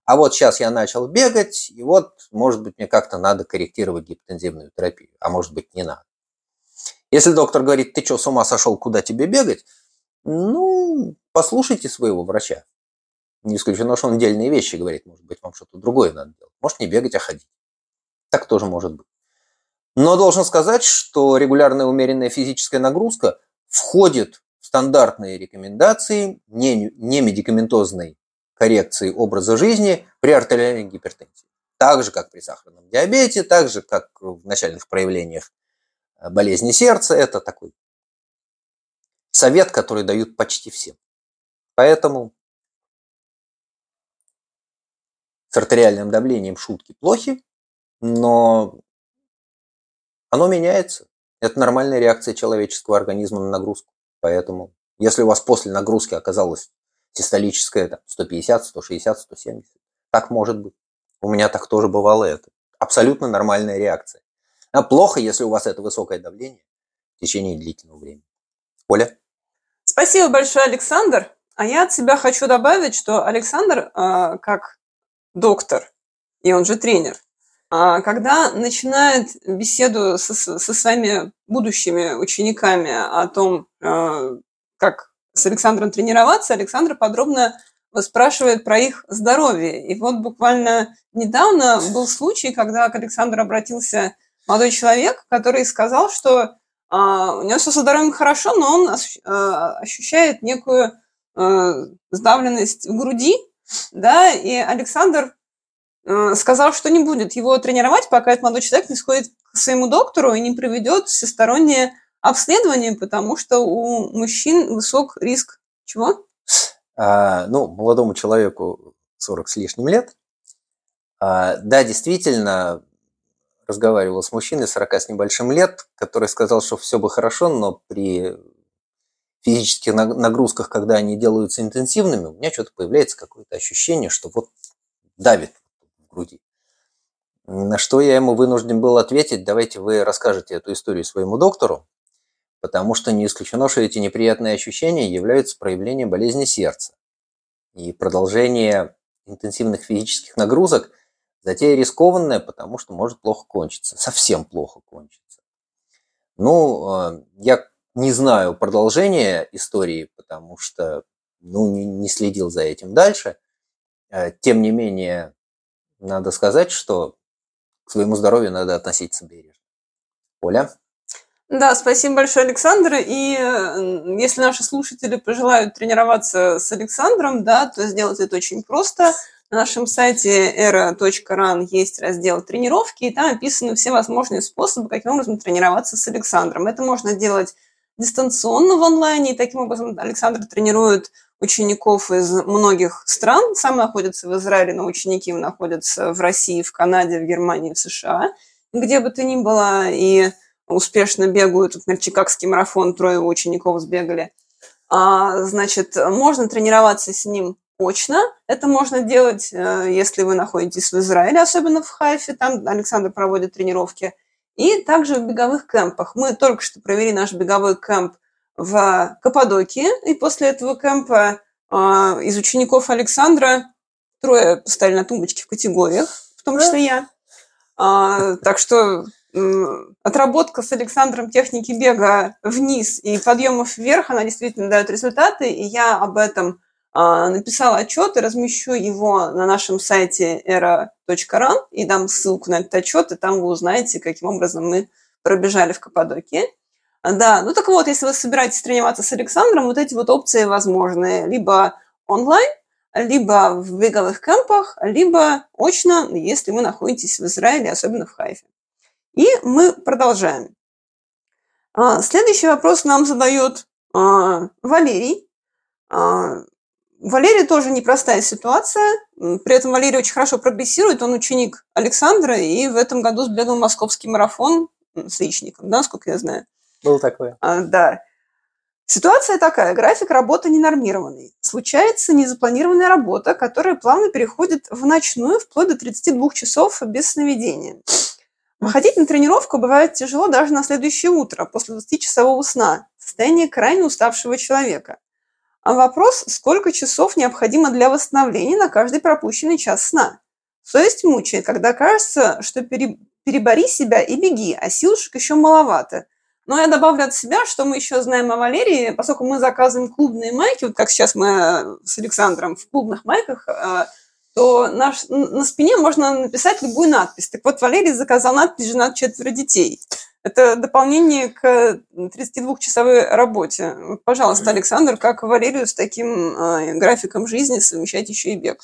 А вот сейчас я начал бегать, и вот, может быть, мне как-то надо корректировать гипотензивную терапию, а может быть, не надо. Если доктор говорит, ты что, с ума сошел, куда тебе бегать? Ну, послушайте своего врача. Не исключено, что он дельные вещи говорит. Может быть, вам что-то другое надо делать. Может, не бегать, а ходить. Так тоже может быть. Но должен сказать, что регулярная умеренная физическая нагрузка входит стандартные рекомендации не, не медикаментозной коррекции образа жизни при артериальной гипертензии. Так же, как при сахарном диабете, так же, как в начальных проявлениях э, болезни сердца. Это такой совет, который дают почти всем. Поэтому с артериальным давлением шутки плохи, но оно меняется. Это нормальная реакция человеческого организма на нагрузку. Поэтому, если у вас после нагрузки оказалось систолическое там, 150, 160, 170, так может быть. У меня так тоже бывало это. Абсолютно нормальная реакция. А плохо, если у вас это высокое давление в течение длительного времени. Оля? Спасибо большое, Александр. А я от себя хочу добавить, что Александр, э, как доктор, и он же тренер, а когда начинает беседу со, со своими будущими учениками о том, э, как с Александром тренироваться, Александр подробно спрашивает про их здоровье. И вот буквально недавно был случай, когда к Александру обратился молодой человек, который сказал, что а, у него все со здоровьем хорошо, но он а, ощущает некую а, сдавленность в груди, да, и Александр а, сказал, что не будет его тренировать, пока этот молодой человек не сходит к своему доктору и не проведет всестороннее обследование, потому что у мужчин высок риск чего? А, ну, молодому человеку 40 с лишним лет. А, да, действительно, разговаривал с мужчиной 40 с небольшим лет, который сказал, что все бы хорошо, но при физических нагрузках, когда они делаются интенсивными, у меня что-то появляется какое-то ощущение, что вот давит груди. На что я ему вынужден был ответить, давайте вы расскажете эту историю своему доктору, потому что не исключено, что эти неприятные ощущения являются проявлением болезни сердца. И продолжение интенсивных физических нагрузок – затея рискованная, потому что может плохо кончиться, совсем плохо кончиться. Ну, э, я не знаю продолжения истории, потому что ну, не, не следил за этим дальше. Э, тем не менее, надо сказать, что к своему здоровью надо относиться бережно. Оля? Да, спасибо большое, Александр. И если наши слушатели пожелают тренироваться с Александром, да, то сделать это очень просто. На нашем сайте era.ran есть раздел тренировки, и там описаны все возможные способы, каким образом тренироваться с Александром. Это можно делать дистанционно в онлайне, и таким образом Александр тренирует учеников из многих стран. Сам находится в Израиле, но ученики находятся в России, в Канаде, в Германии, в США, где бы то ни было. И успешно бегают. Например, Чикагский марафон трое учеников сбегали. А, значит, можно тренироваться с ним очно. Это можно делать, э, если вы находитесь в Израиле, особенно в Хайфе. Там Александр проводит тренировки. И также в беговых кемпах. Мы только что провели наш беговой кемп в Каппадокии. И после этого кемпа а, из учеников Александра трое поставили на тумбочке в категориях, в том числе я. А, так что отработка с Александром техники бега вниз и подъемов вверх, она действительно дает результаты, и я об этом а, написала отчет и размещу его на нашем сайте era.ran и дам ссылку на этот отчет, и там вы узнаете, каким образом мы пробежали в Каппадокии. Да, ну так вот, если вы собираетесь тренироваться с Александром, вот эти вот опции возможны. Либо онлайн, либо в беговых кемпах, либо очно, если вы находитесь в Израиле, особенно в Хайфе. И мы продолжаем. А, следующий вопрос нам задает а, Валерий. А, Валерий тоже непростая ситуация. При этом Валерий очень хорошо прогрессирует. Он ученик Александра и в этом году сбегал московский марафон с личником, да, насколько я знаю. Был такое. А, да. Ситуация такая. График работы ненормированный. Случается незапланированная работа, которая плавно переходит в ночную вплоть до 32 часов без сновидения. Выходить на тренировку бывает тяжело даже на следующее утро, после 20-часового сна, состояние крайне уставшего человека. А вопрос, сколько часов необходимо для восстановления на каждый пропущенный час сна. Совесть мучает, когда кажется, что перебори себя и беги, а силушек еще маловато. Но я добавлю от себя, что мы еще знаем о Валерии, поскольку мы заказываем клубные майки, вот как сейчас мы с Александром в клубных майках э, то наш, на спине можно написать любую надпись. Так вот, Валерий заказал надпись «Женат четверо детей». Это дополнение к 32-часовой работе. Пожалуйста, Александр, как Валерию с таким э, графиком жизни совмещать еще и бег?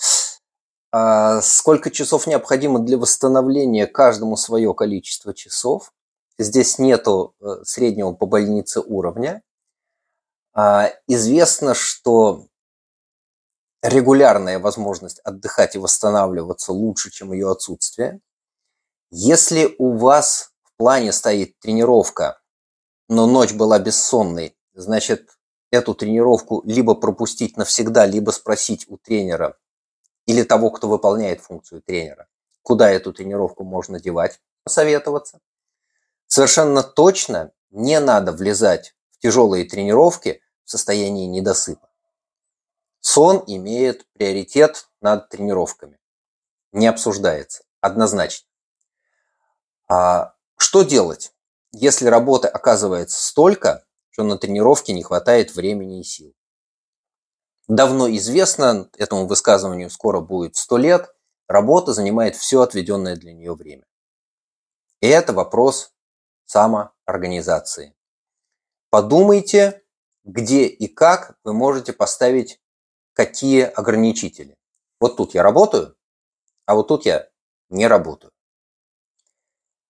А сколько часов необходимо для восстановления каждому свое количество часов? Здесь нету э, среднего по больнице уровня. А, известно, что регулярная возможность отдыхать и восстанавливаться лучше, чем ее отсутствие. Если у вас в плане стоит тренировка, но ночь была бессонной, значит, эту тренировку либо пропустить навсегда, либо спросить у тренера или того, кто выполняет функцию тренера, куда эту тренировку можно девать, посоветоваться. Совершенно точно не надо влезать в тяжелые тренировки в состоянии недосыпа. Сон имеет приоритет над тренировками. Не обсуждается. Однозначно. А что делать, если работы оказывается столько, что на тренировке не хватает времени и сил? давно известно, этому высказыванию скоро будет сто лет, работа занимает все отведенное для нее время. И это вопрос самоорганизации. Подумайте, где и как вы можете поставить какие ограничители. Вот тут я работаю, а вот тут я не работаю.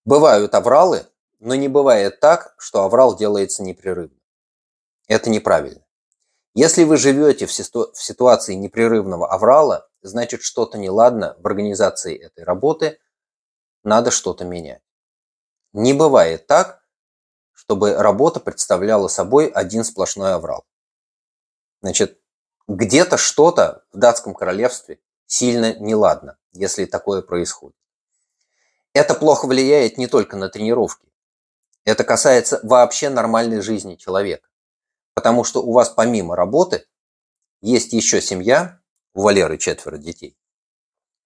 Бывают авралы, но не бывает так, что аврал делается непрерывно. Это неправильно. Если вы живете в, ситу- в ситуации непрерывного аврала, значит что-то неладно в организации этой работы, надо что-то менять. Не бывает так, чтобы работа представляла собой один сплошной аврал. Значит, где-то что-то в датском королевстве сильно неладно, если такое происходит. Это плохо влияет не только на тренировки. Это касается вообще нормальной жизни человека. Потому что у вас помимо работы есть еще семья, у Валеры четверо детей,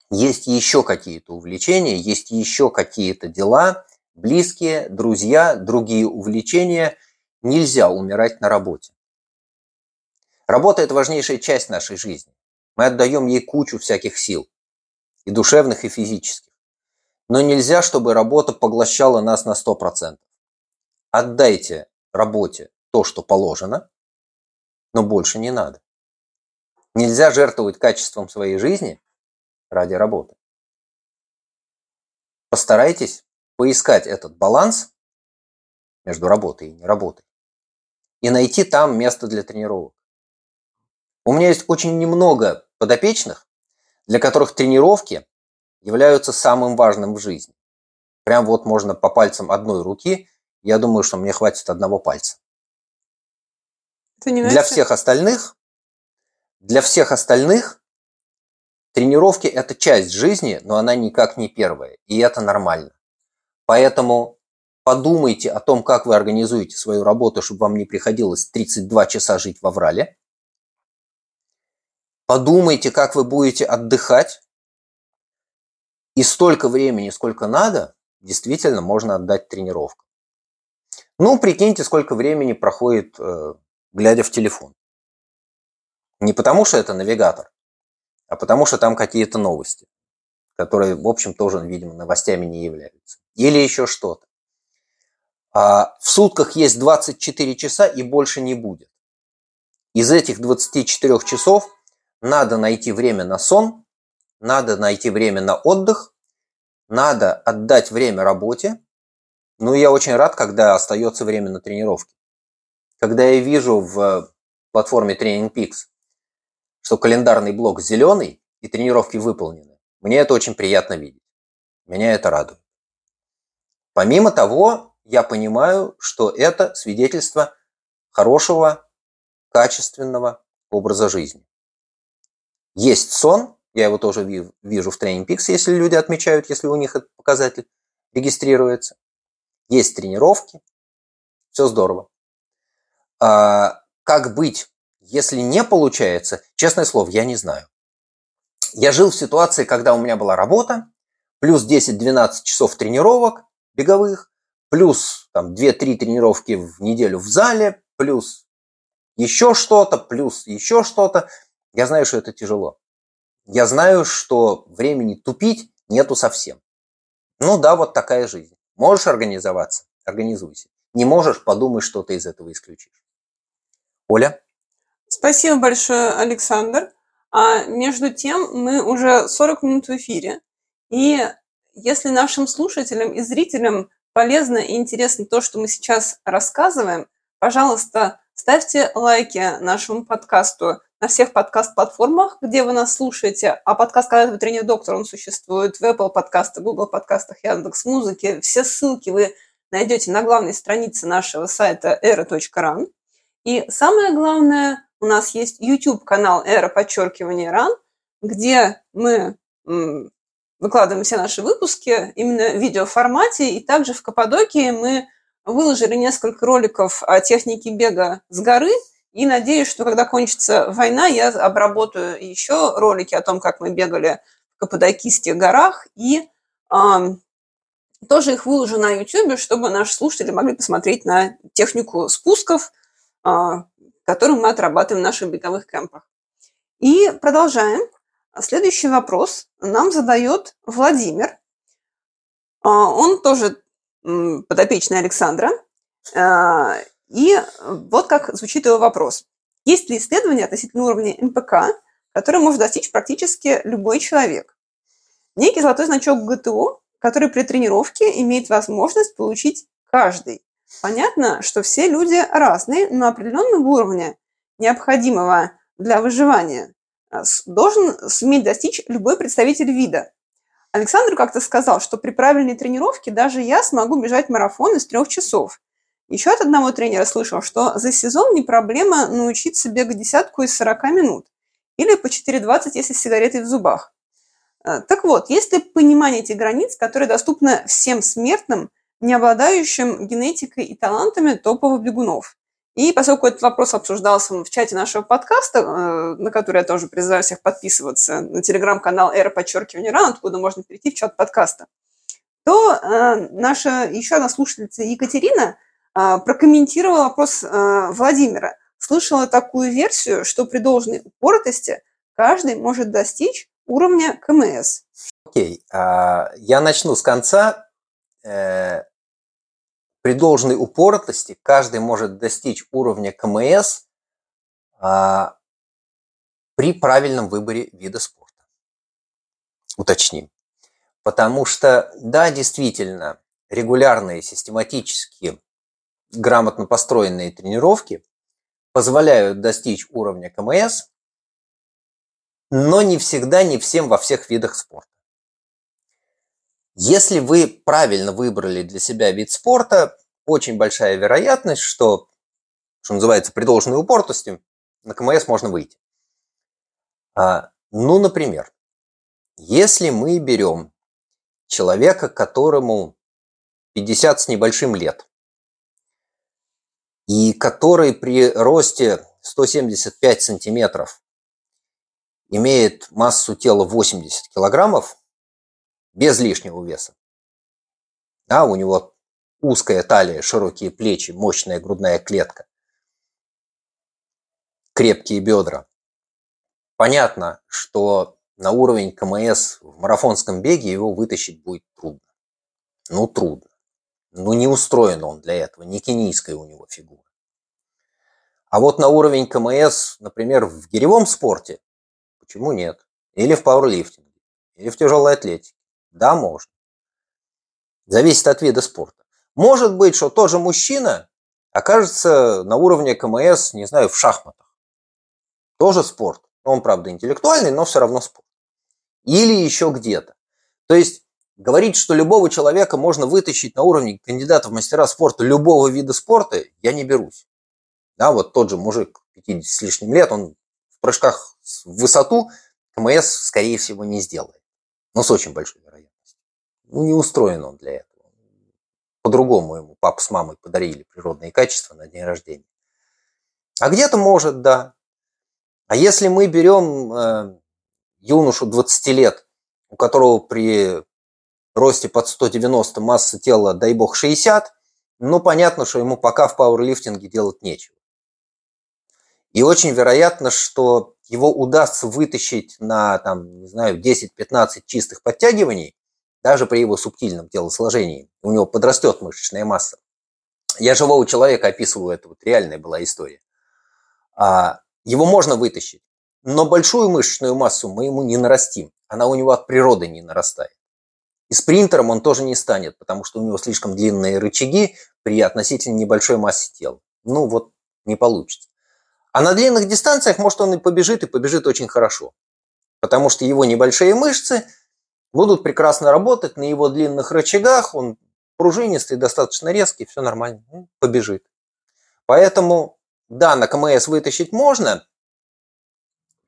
есть еще какие-то увлечения, есть еще какие-то дела, близкие, друзья, другие увлечения. Нельзя умирать на работе. Работа – это важнейшая часть нашей жизни. Мы отдаем ей кучу всяких сил, и душевных, и физических. Но нельзя, чтобы работа поглощала нас на 100%. Отдайте работе то, что положено, но больше не надо. Нельзя жертвовать качеством своей жизни ради работы. Постарайтесь поискать этот баланс между работой и неработой и найти там место для тренировок. У меня есть очень немного подопечных, для которых тренировки являются самым важным в жизни. Прям вот можно по пальцам одной руки, я думаю, что мне хватит одного пальца. Для всех остальных, для всех остальных тренировки – это часть жизни, но она никак не первая, и это нормально. Поэтому подумайте о том, как вы организуете свою работу, чтобы вам не приходилось 32 часа жить в Аврале. Подумайте, как вы будете отдыхать. И столько времени, сколько надо, действительно можно отдать тренировкам. Ну, прикиньте, сколько времени проходит э, глядя в телефон. Не потому, что это навигатор, а потому, что там какие-то новости, которые, в общем, тоже, видимо, новостями не являются. Или еще что-то. А в сутках есть 24 часа и больше не будет. Из этих 24 часов надо найти время на сон, надо найти время на отдых, надо отдать время работе. Ну, я очень рад, когда остается время на тренировки. Когда я вижу в платформе Training Peaks, что календарный блок зеленый и тренировки выполнены, мне это очень приятно видеть. Меня это радует. Помимо того, я понимаю, что это свидетельство хорошего, качественного образа жизни. Есть сон, я его тоже вижу в Training Peaks, если люди отмечают, если у них этот показатель регистрируется. Есть тренировки, все здорово. А, как быть, если не получается? Честное слово, я не знаю. Я жил в ситуации, когда у меня была работа, плюс 10-12 часов тренировок беговых, плюс там 2-3 тренировки в неделю в зале, плюс еще что-то, плюс еще что-то. Я знаю, что это тяжело. Я знаю, что времени тупить нету совсем. Ну да, вот такая жизнь. Можешь организоваться? Организуйся. Не можешь, подумай, что ты из этого исключишь. Оля? Спасибо большое, Александр. А между тем, мы уже 40 минут в эфире. И если нашим слушателям и зрителям полезно и интересно то, что мы сейчас рассказываем, пожалуйста, ставьте лайки нашему подкасту на всех подкаст-платформах, где вы нас слушаете. А подкаст «Когда вы тренер доктор», он существует в Apple подкастах, Google подкастах, Яндекс Музыке. Все ссылки вы найдете на главной странице нашего сайта era.ran. И самое главное, у нас есть YouTube-канал «Эра подчеркивание РАН», где мы выкладываем все наши выпуски именно в видеоформате. И также в Каппадокии мы выложили несколько роликов о технике бега с горы. И надеюсь, что когда кончится война, я обработаю еще ролики о том, как мы бегали в Каппадокийских горах. И э, тоже их выложу на YouTube, чтобы наши слушатели могли посмотреть на технику спусков, а, которую мы отрабатываем в наших беговых кемпах. И продолжаем. Следующий вопрос нам задает Владимир. А, он тоже подопечный Александра. А, и вот как звучит его вопрос. Есть ли исследование относительно уровня МПК, которое может достичь практически любой человек? Некий золотой значок ГТО, который при тренировке имеет возможность получить каждый. Понятно, что все люди разные, но определенного уровня, необходимого для выживания, а, должен суметь достичь любой представитель вида. Александр как-то сказал, что при правильной тренировке даже я смогу бежать марафон из трех часов. Еще от одного тренера слышал, что за сезон не проблема научиться бегать десятку из 40 минут. Или по 4.20, если с сигаретой в зубах. А, так вот, есть ли понимание этих границ, которые доступны всем смертным, не обладающим генетикой и талантами топовых бегунов? И поскольку этот вопрос обсуждался в чате нашего подкаста, э, на который я тоже призываю всех подписываться, на телеграм-канал «Эра подчеркивание ран», откуда можно перейти в чат подкаста, то э, наша еще одна слушательница Екатерина э, прокомментировала вопрос Владимира. Слышала такую версию, что при должной упоротости каждый может достичь уровня КМС. Окей, okay. А, я начну с конца при должной упоротости каждый может достичь уровня КМС а, при правильном выборе вида спорта. Уточним. Потому что, да, действительно, регулярные, систематические, грамотно построенные тренировки позволяют достичь уровня КМС, но не всегда, не всем во всех видах спорта. Если вы правильно выбрали для себя вид спорта, очень большая вероятность, что, что называется, при должной упортости на КМС можно выйти. А, ну, например, если мы берем человека, которому 50 с небольшим лет, и который при росте 175 сантиметров имеет массу тела 80 килограммов, без лишнего веса. Да, у него узкая талия, широкие плечи, мощная грудная клетка, крепкие бедра. Понятно, что на уровень КМС в марафонском беге его вытащить будет трудно. Ну, трудно. Ну, не устроен он для этого, не кенийская у него фигура. А вот на уровень КМС, например, в гиревом спорте, почему нет? Или в пауэрлифтинге, или в тяжелой атлетике. Да, можно. Зависит от вида спорта. Может быть, что тоже мужчина окажется на уровне КМС, не знаю, в шахматах. Тоже спорт. Он, правда, интеллектуальный, но все равно спорт. Или еще где-то. То есть говорить, что любого человека можно вытащить на уровне кандидата в мастера спорта любого вида спорта, я не берусь. Да, вот тот же мужик 50 с лишним лет, он в прыжках в высоту КМС, скорее всего, не сделает. Но с очень большой ну, не устроен он для этого. По-другому ему папа с мамой подарили природные качества на день рождения. А где-то может, да. А если мы берем э, юношу 20 лет, у которого при росте под 190 масса тела, дай бог, 60, ну, понятно, что ему пока в пауэрлифтинге делать нечего. И очень вероятно, что его удастся вытащить на, там, не знаю, 10-15 чистых подтягиваний, даже при его субтильном телосложении. У него подрастет мышечная масса. Я живого человека описываю, это вот реальная была история. А, его можно вытащить, но большую мышечную массу мы ему не нарастим. Она у него от природы не нарастает. И спринтером он тоже не станет, потому что у него слишком длинные рычаги при относительно небольшой массе тела. Ну вот, не получится. А на длинных дистанциях, может, он и побежит, и побежит очень хорошо. Потому что его небольшие мышцы – будут прекрасно работать на его длинных рычагах, он пружинистый, достаточно резкий, все нормально, ну, побежит. Поэтому, да, на КМС вытащить можно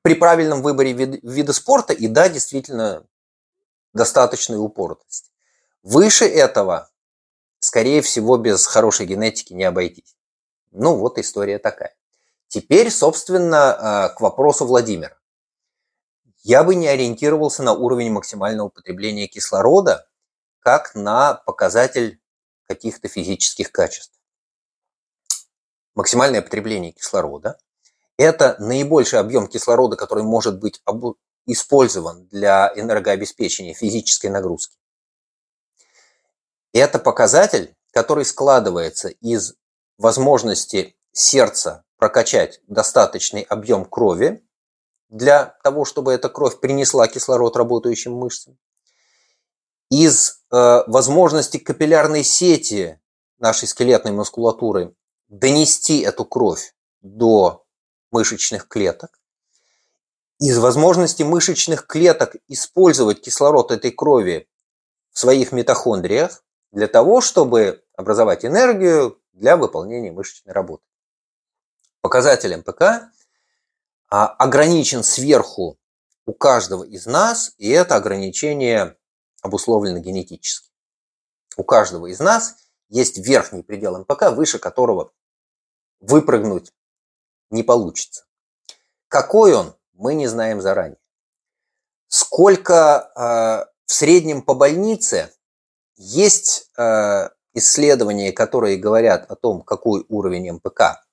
при правильном выборе вид, вида спорта, и да, действительно, достаточной упоротости. Выше этого, скорее всего, без хорошей генетики не обойтись. Ну, вот история такая. Теперь, собственно, э, к вопросу Владимира я бы не ориентировался на уровень максимального потребления кислорода как на показатель каких-то физических качеств. Максимальное потребление кислорода Это наибольший объем кислорода, который может быть использован для энергообеспечения физической нагрузки. Это показатель, который складывается из возможности сердца прокачать достаточный объем крови для того, чтобы эта кровь принесла кислород работающим мышцам, из э, возможности капиллярной сети нашей скелетной мускулатуры донести эту кровь до мышечных клеток, из возможности мышечных клеток использовать кислород этой крови в своих митохондриях для того, чтобы образовать энергию для выполнения мышечной работы. Показатель МПК ограничен сверху у каждого из нас, и это ограничение обусловлено генетически. У каждого из нас есть верхний предел МПК, выше которого выпрыгнуть не получится. Какой он, мы не знаем заранее. Сколько э, в среднем по больнице есть э, исследования, которые говорят о том, какой уровень МПК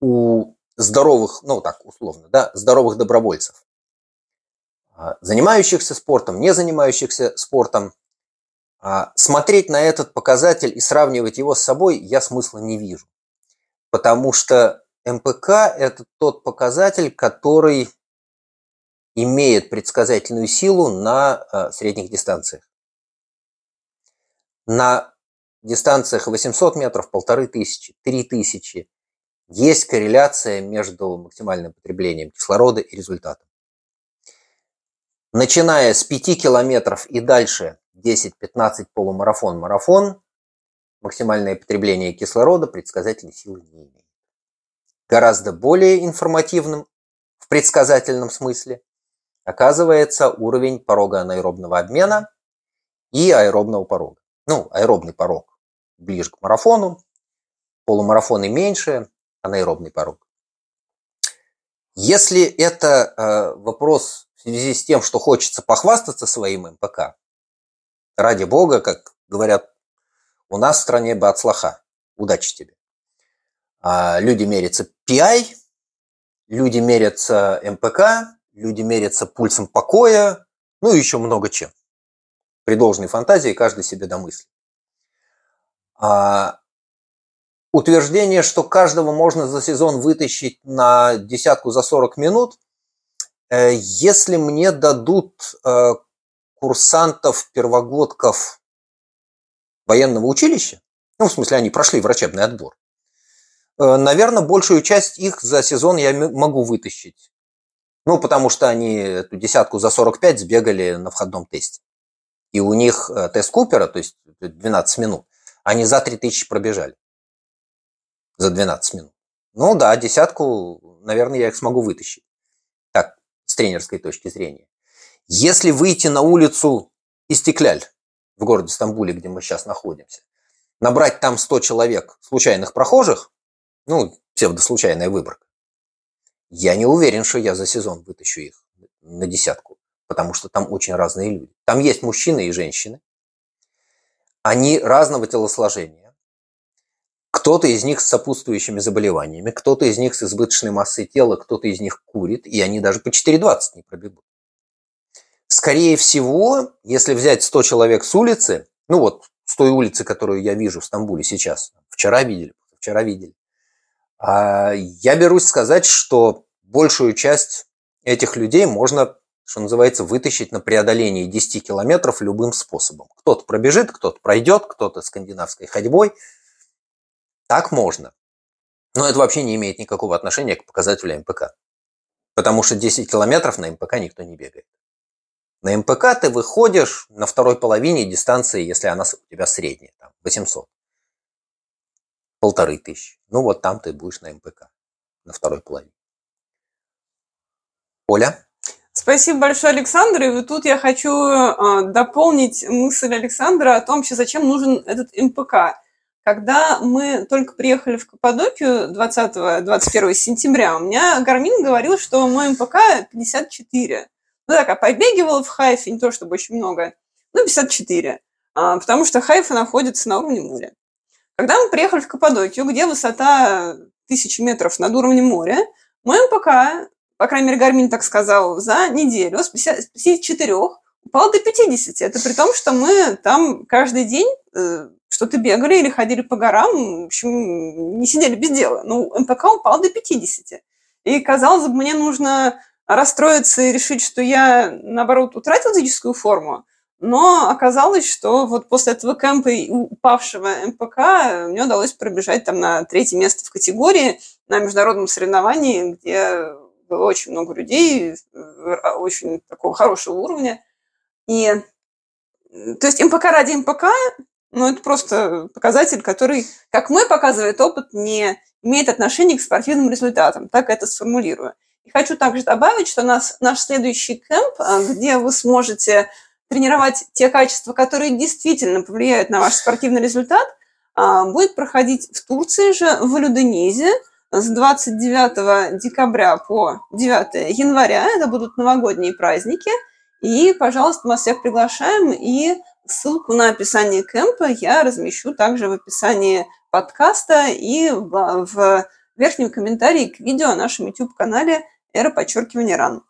у здоровых, ну так условно, да, здоровых добровольцев, а, занимающихся спортом, не занимающихся спортом, а, смотреть на этот показатель и сравнивать его с собой я смысла не вижу. Потому что МПК – это тот показатель, который имеет предсказательную силу на а, средних дистанциях. На дистанциях 800 метров, полторы тысячи, три тысячи есть корреляция между максимальным потреблением кислорода и результатом. Начиная с 5 километров и дальше 10-15 полумарафон, марафон, максимальное потребление кислорода предсказательной силы не имеет. Гораздо более информативным в предсказательном смысле оказывается уровень порога анаэробного обмена и аэробного порога. Ну, аэробный порог ближе к марафону, полумарафоны меньше, анаэробный порог. Если это э, вопрос в связи с тем, что хочется похвастаться своим МПК, ради бога, как говорят, у нас в стране бы от слаха. Удачи тебе. А люди мерятся PI, люди мерятся МПК, люди мерятся пульсом покоя, ну и еще много чем. При должной фантазии каждый себе домыслит. А утверждение, что каждого можно за сезон вытащить на десятку за 40 минут, э, если мне дадут э, курсантов, первогодков военного училища, ну, в смысле, они прошли врачебный отбор, э, наверное, большую часть их за сезон я могу вытащить. Ну, потому что они эту десятку за 45 сбегали на входном тесте. И у них тест Купера, то есть 12 минут, они за 3000 пробежали за 12 минут. Ну да, десятку, наверное, я их смогу вытащить. Так, с тренерской точки зрения. Если выйти на улицу Истекляль в городе Стамбуле, где мы сейчас находимся, набрать там 100 человек случайных прохожих, ну, псевдослучайная выборка, я не уверен, что я за сезон вытащу их на десятку, потому что там очень разные люди. Там есть мужчины и женщины. Они разного телосложения кто-то из них с сопутствующими заболеваниями, кто-то из них с избыточной массой тела, кто-то из них курит, и они даже по 4,20 не пробегут. Скорее всего, если взять 100 человек с улицы, ну вот с той улицы, которую я вижу в Стамбуле сейчас, вчера видели, вчера видели, а, я берусь сказать, что большую часть этих людей можно, что называется, вытащить на преодоление 10 километров любым способом. Кто-то пробежит, кто-то пройдет, кто-то скандинавской ходьбой – так можно. Но это вообще не имеет никакого отношения к показателю МПК. Потому что 10 километров на МПК никто не бегает. На МПК ты выходишь на второй половине дистанции, если она у тебя средняя, там, 800. Полторы тысячи. Ну вот там ты будешь на МПК, на второй половине. Оля? Спасибо большое, Александр. И вот тут я хочу э, дополнить мысль Александра о том, зачем нужен этот МПК. Когда мы только приехали в Каппадокию 20-21 сентября, у меня Гармин говорил, что мой МПК 54. Ну так, а побегивал в Хайфе, не то чтобы очень много, ну 54, а, потому что Хайфа находится на уровне моря. Когда мы приехали в Каппадокию, где высота тысячи метров над уровнем моря, Мой МПК, по крайней мере, Гармин так сказал, за неделю с 54 упал до 50. Это при том, что мы там каждый день э, что-то бегали или ходили по горам, в общем, не сидели без дела. Ну, МПК упал до 50. И, казалось бы, мне нужно расстроиться и решить, что я, наоборот, утратил физическую форму. Но оказалось, что вот после этого кемпа и упавшего МПК мне удалось пробежать там на третье место в категории на международном соревновании, где было очень много людей, э, очень такого хорошего уровня. И то есть МПК ради МПК, ну, это просто показатель, который, как мы показывает опыт, не имеет отношения к спортивным результатам. Так это сформулирую. И хочу также добавить, что нас, наш следующий кемп, а, где вы сможете тренировать те качества, которые действительно повлияют на ваш спортивный результат, а, будет проходить в Турции же, в Люденезе, с 29 декабря по 9 января. Это будут новогодние праздники. И, пожалуйста, мы всех приглашаем. И ссылку на описание кемпа я размещу также в описании подкаста и в, верхнем комментарии к видео о нашем YouTube-канале «Эра подчеркивания ран».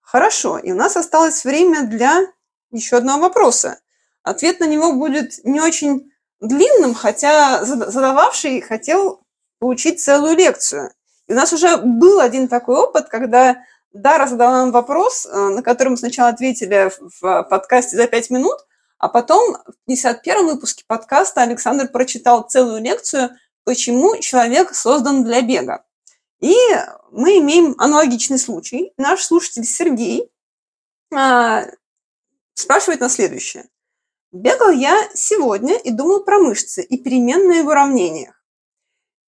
Хорошо, и у нас осталось время для еще одного вопроса. Ответ на него будет не очень длинным, хотя задававший хотел получить целую лекцию. И у нас уже был один такой опыт, когда Дара задала нам вопрос, э, на который мы сначала ответили в подкасте за пять минут, а потом в 51 выпуске подкаста Александр прочитал целую лекцию «Почему человек создан для бега». И мы имеем аналогичный случай. Наш слушатель Сергей а, спрашивает на следующее. Бегал я сегодня и думал про мышцы и переменные в уравнениях.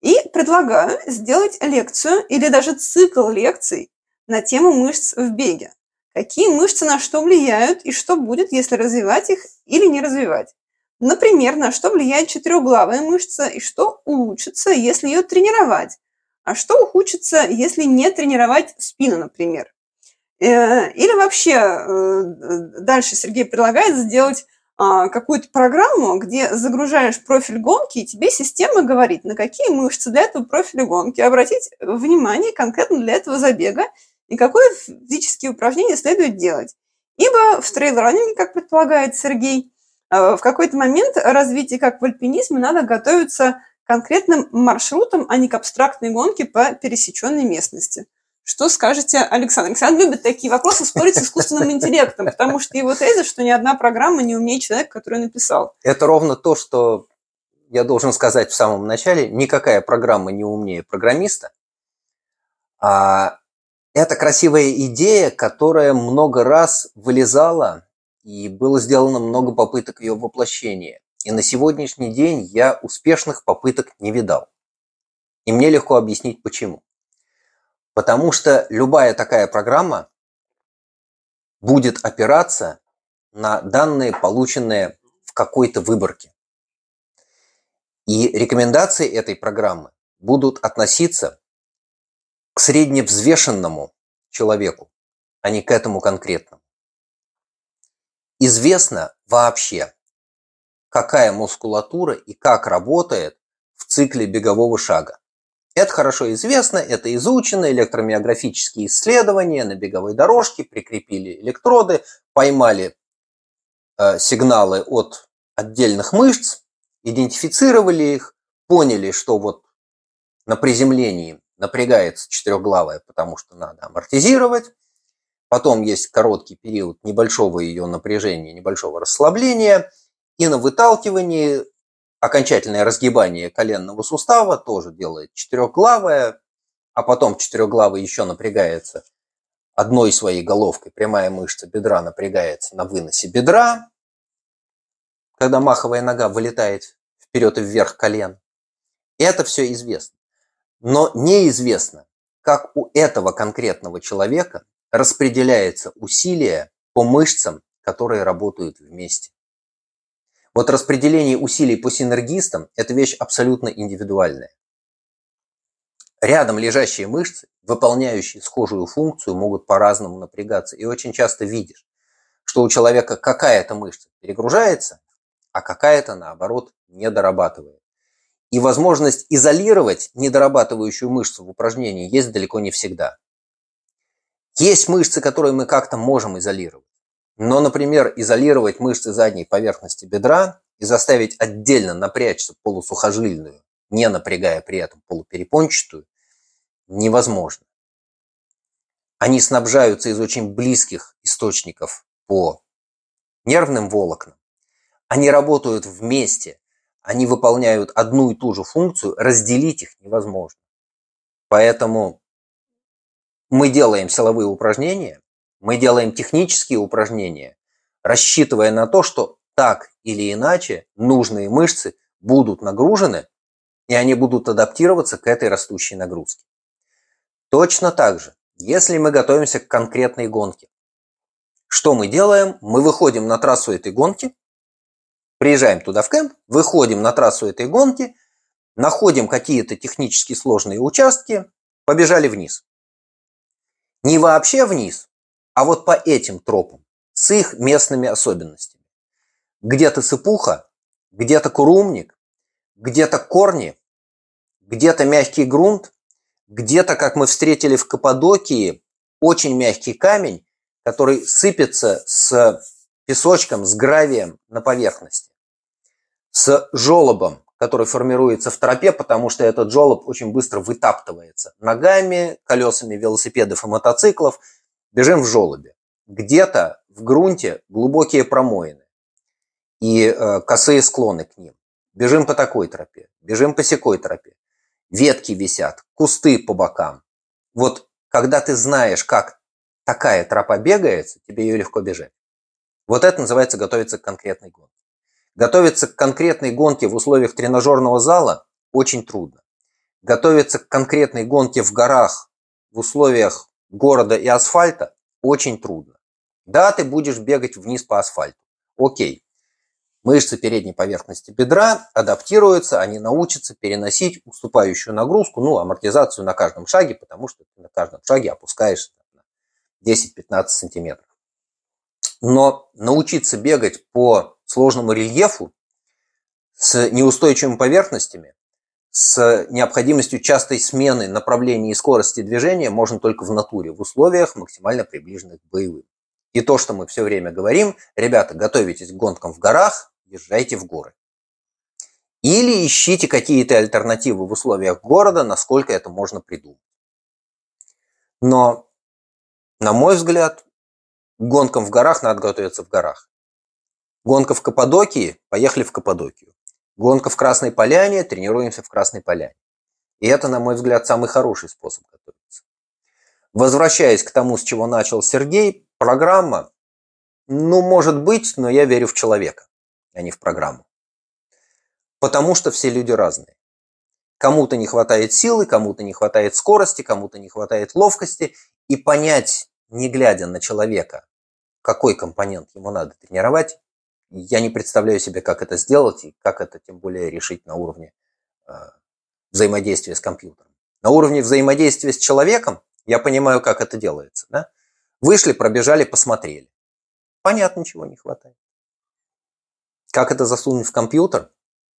И предлагаю сделать лекцию или даже цикл лекций на тему мышц в беге. Какие мышцы на что влияют и что будет, если развивать их или не развивать. Например, на что влияет четырехглавая мышца и что улучшится, если ее тренировать. А что ухудшится, если не тренировать спину, например. Э, или вообще э, дальше Сергей предлагает сделать а, какую-то программу, где загружаешь профиль гонки, и тебе система говорит, на какие мышцы для этого профиля гонки обратить внимание конкретно для этого забега, и какое физические упражнения следует делать. Ибо в трейл-раннинге, как предполагает Сергей, а, в какой-то момент развития, как в альпинизме, надо готовиться конкретным маршрутом, а не к абстрактной гонке по пересеченной местности. Что скажете, Александр? Александр любит такие вопросы спорить с искусственным интеллектом, потому что его теза, что ни одна программа не умнее человека, который написал. Это ровно то, что я должен сказать в самом начале. Никакая программа не умнее программиста. А это красивая идея, которая много раз вылезала, и было сделано много попыток ее воплощения. И на сегодняшний день я успешных попыток не видал. И мне легко объяснить почему. Потому что любая такая программа будет опираться на данные, полученные в какой-то выборке. И рекомендации этой программы будут относиться к средневзвешенному человеку, а не к этому конкретному. Известно вообще, какая мускулатура и как работает в цикле бегового шага. Это хорошо известно, это изучено, электромиографические исследования на беговой дорожке, прикрепили электроды, поймали э, сигналы от отдельных мышц, идентифицировали их, поняли, что вот на приземлении напрягается четырехглавая, потому что надо амортизировать. Потом есть короткий период небольшого ее напряжения, небольшого расслабления. И на выталкивании окончательное разгибание коленного сустава тоже делает четырехглавая, а потом четырехглавый еще напрягается одной своей головкой. Прямая мышца бедра напрягается на выносе бедра, когда маховая нога вылетает вперед и вверх колен. Это все известно. Но неизвестно, как у этого конкретного человека распределяется усилие по мышцам, которые работают вместе. Вот распределение усилий по синергистам – это вещь абсолютно индивидуальная. Рядом лежащие мышцы, выполняющие схожую функцию, могут по-разному напрягаться. И очень часто видишь, что у человека какая-то мышца перегружается, а какая-то, наоборот, не дорабатывает. И возможность изолировать недорабатывающую мышцу в упражнении есть далеко не всегда. Есть мышцы, которые мы как-то можем изолировать. Но, например, изолировать мышцы задней поверхности бедра и заставить отдельно напрячься полусухожильную, не напрягая при этом полуперепончатую, невозможно. Они снабжаются из очень близких источников по нервным волокнам. Они работают вместе, они выполняют одну и ту же функцию, разделить их невозможно. Поэтому мы делаем силовые упражнения, мы делаем технические упражнения, рассчитывая на то, что так или иначе нужные мышцы будут нагружены, и они будут адаптироваться к этой растущей нагрузке. Точно так же, если мы готовимся к конкретной гонке, что мы делаем? Мы выходим на трассу этой гонки, приезжаем туда в кемп, выходим на трассу этой гонки, находим какие-то технически сложные участки, побежали вниз. Не вообще вниз, а вот по этим тропам, с их местными особенностями. Где-то сыпуха, где-то курумник, где-то корни, где-то мягкий грунт, где-то, как мы встретили в Каппадокии, очень мягкий камень, который сыпется с песочком, с гравием на поверхности, с желобом, который формируется в тропе, потому что этот желоб очень быстро вытаптывается ногами, колесами велосипедов и мотоциклов. Бежим в желобе. Где-то в грунте глубокие промоины и э, косые склоны к ним. Бежим по такой тропе, бежим по секой тропе. Ветки висят, кусты по бокам. Вот когда ты знаешь, как такая тропа бегается, тебе ее легко бежать. Вот это называется готовиться к конкретной гонке. Готовиться к конкретной гонке в условиях тренажерного зала очень трудно. Готовиться к конкретной гонке в горах в условиях города и асфальта очень трудно. Да, ты будешь бегать вниз по асфальту. Окей. Мышцы передней поверхности бедра адаптируются, они научатся переносить уступающую нагрузку, ну, амортизацию на каждом шаге, потому что ты на каждом шаге опускаешься на 10-15 сантиметров. Но научиться бегать по сложному рельефу с неустойчивыми поверхностями, с необходимостью частой смены направления и скорости движения можно только в натуре, в условиях максимально приближенных к боевым. И то, что мы все время говорим, ребята, готовитесь к гонкам в горах, езжайте в горы. Или ищите какие-то альтернативы в условиях города, насколько это можно придумать. Но, на мой взгляд, к гонкам в горах надо готовиться в горах. Гонка в Каппадокии, поехали в Каппадокию. Гонка в Красной Поляне, тренируемся в Красной Поляне. И это, на мой взгляд, самый хороший способ готовиться. Возвращаясь к тому, с чего начал Сергей, программа, ну, может быть, но я верю в человека, а не в программу. Потому что все люди разные. Кому-то не хватает силы, кому-то не хватает скорости, кому-то не хватает ловкости. И понять не глядя на человека, какой компонент ему надо тренировать, я не представляю себе, как это сделать и как это тем более решить на уровне э, взаимодействия с компьютером. На уровне взаимодействия с человеком я понимаю, как это делается. Да? Вышли, пробежали, посмотрели. Понятно, чего не хватает. Как это засунуть в компьютер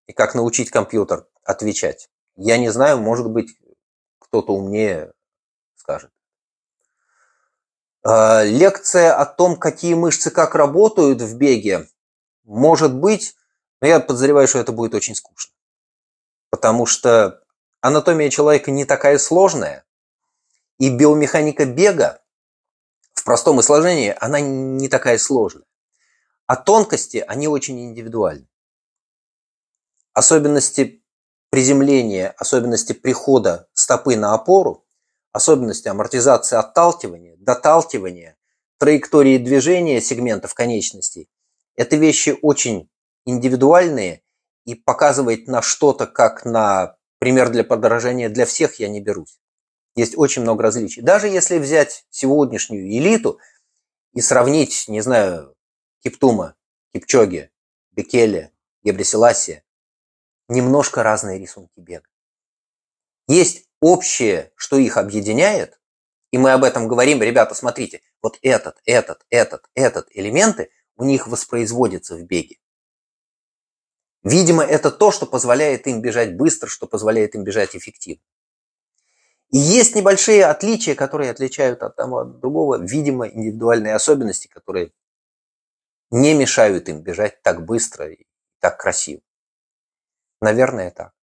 и как научить компьютер отвечать, я не знаю, может быть, кто-то умнее скажет. Э, лекция о том, какие мышцы как работают в беге, может быть, но я подозреваю, что это будет очень скучно. Потому что анатомия человека не такая сложная, и биомеханика бега в простом изложении, она не такая сложная. А тонкости, они очень индивидуальны. Особенности приземления, особенности прихода стопы на опору особенности амортизации отталкивания, доталкивания, траектории движения сегментов конечностей. Это вещи очень индивидуальные и показывать на что-то, как на пример для подражания для всех я не берусь. Есть очень много различий. Даже если взять сегодняшнюю элиту и сравнить, не знаю, Киптума, Кипчоги, Бекеле, Гебресиласия, немножко разные рисунки бега. Есть общее, что их объединяет, и мы об этом говорим, ребята, смотрите, вот этот, этот, этот, этот элементы у них воспроизводятся в беге. Видимо, это то, что позволяет им бежать быстро, что позволяет им бежать эффективно. И есть небольшие отличия, которые отличают от того от другого, видимо, индивидуальные особенности, которые не мешают им бежать так быстро и так красиво. Наверное, так.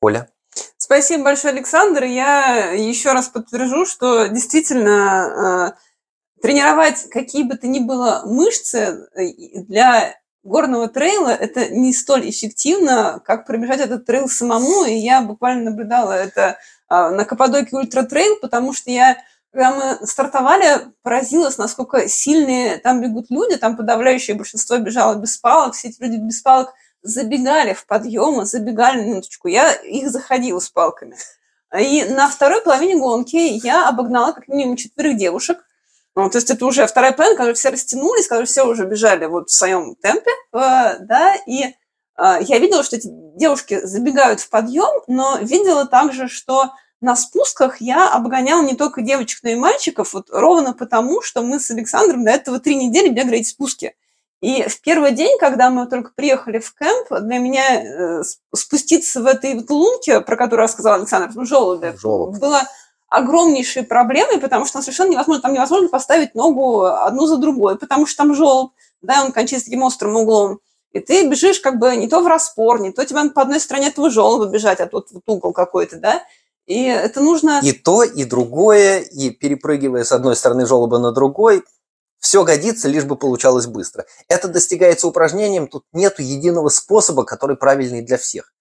Оля? Спасибо большое, Александр. Я еще раз подтвержу, что действительно э, тренировать какие бы то ни было мышцы э, для горного трейла это не столь эффективно, как пробежать этот трейл самому. И я буквально наблюдала это а, на Cappadocia Ultra Trail, потому что я, когда мы стартовали, поразилась, насколько сильные там бегут люди. Там подавляющее большинство бежало без палок. Все эти люди без палок забегали в подъемы, забегали на минуточку. Я их заходила с палками. И на второй половине гонки я обогнала как минимум четверых девушек. Ну, то есть это уже вторая половина, когда все растянулись, когда все уже бежали вот в своем темпе, э, да, и а, я видела, что эти девушки забегают в подъем, но видела также, что на спусках я обгоняла не только девочек, но и мальчиков, вот ровно потому, что мы с Александром до этого три недели бегали эти спуски. И в первый день, когда мы только приехали в кемп, для меня э, спуститься в этой вот лунке, про которую рассказал Александр, в желобе, Желоб. было огромнейшей проблемой, потому что там совершенно невозможно, там невозможно поставить ногу одну за другой, потому что там желоб, да, он кончается таким острым углом. И ты бежишь как бы не то в распор, не то тебе по одной стороне этого желоба бежать, а тут вот угол какой-то, да. И это нужно... И то, и другое, и перепрыгивая с одной стороны желоба на другой, все годится, лишь бы получалось быстро. Это достигается упражнением, тут нет единого способа, который правильный для всех.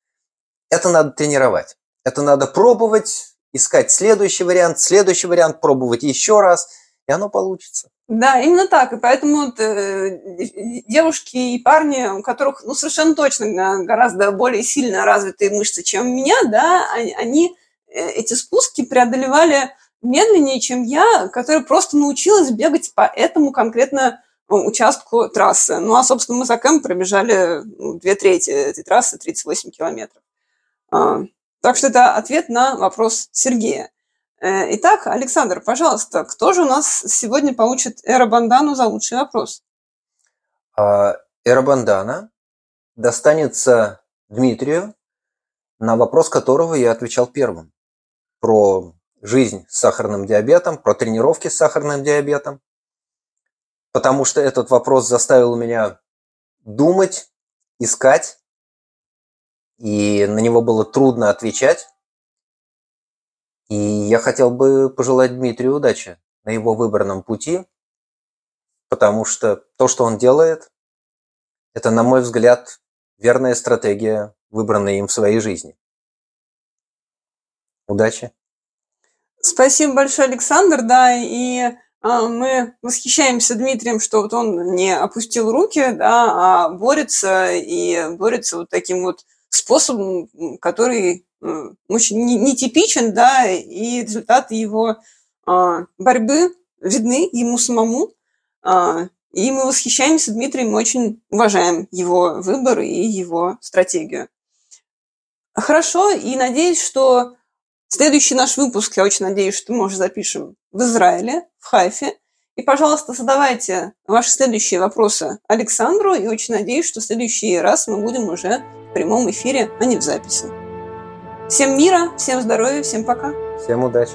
Это надо тренировать. Это надо пробовать, искать следующий вариант, следующий вариант, пробовать еще раз, и оно получится. Да, именно так. И поэтому э, девушки и парни, у которых ну, совершенно точно гораздо более сильно развитые мышцы, чем у меня, да, они э, эти спуски преодолевали медленнее, чем я, которая просто научилась бегать по этому конкретно ну, участку трассы. Ну, а, собственно, мы за кэм пробежали ну, две трети этой трассы, 38 километров. Так что это ответ на вопрос Сергея. Э, итак, Александр, пожалуйста, кто же у нас сегодня получит Эробандану за лучший вопрос? А, Эробандана достанется Дмитрию, на вопрос которого я отвечал первым. Про жизнь с сахарным диабетом, про тренировки с сахарным диабетом. Потому что этот вопрос заставил меня думать, искать, и на него было трудно отвечать. И я хотел бы пожелать Дмитрию удачи на его выбранном пути, потому что то, что он делает, это, на мой взгляд, верная стратегия, выбранная им в своей жизни. Удачи! Спасибо большое, Александр, да, и а, мы восхищаемся Дмитрием, что вот он не опустил руки, да, а борется и борется вот таким вот способом, который очень нетипичен, да, и результаты его а, борьбы видны ему самому. А, и мы восхищаемся Дмитрием, мы очень уважаем его выбор и его стратегию. Хорошо, и надеюсь, что следующий наш выпуск, я очень надеюсь, что мы уже запишем в Израиле, в Хайфе. И, пожалуйста, задавайте ваши следующие вопросы Александру, и очень надеюсь, что в следующий раз мы будем уже прямом эфире, а не в записи. Всем мира, всем здоровья, всем пока. Всем удачи.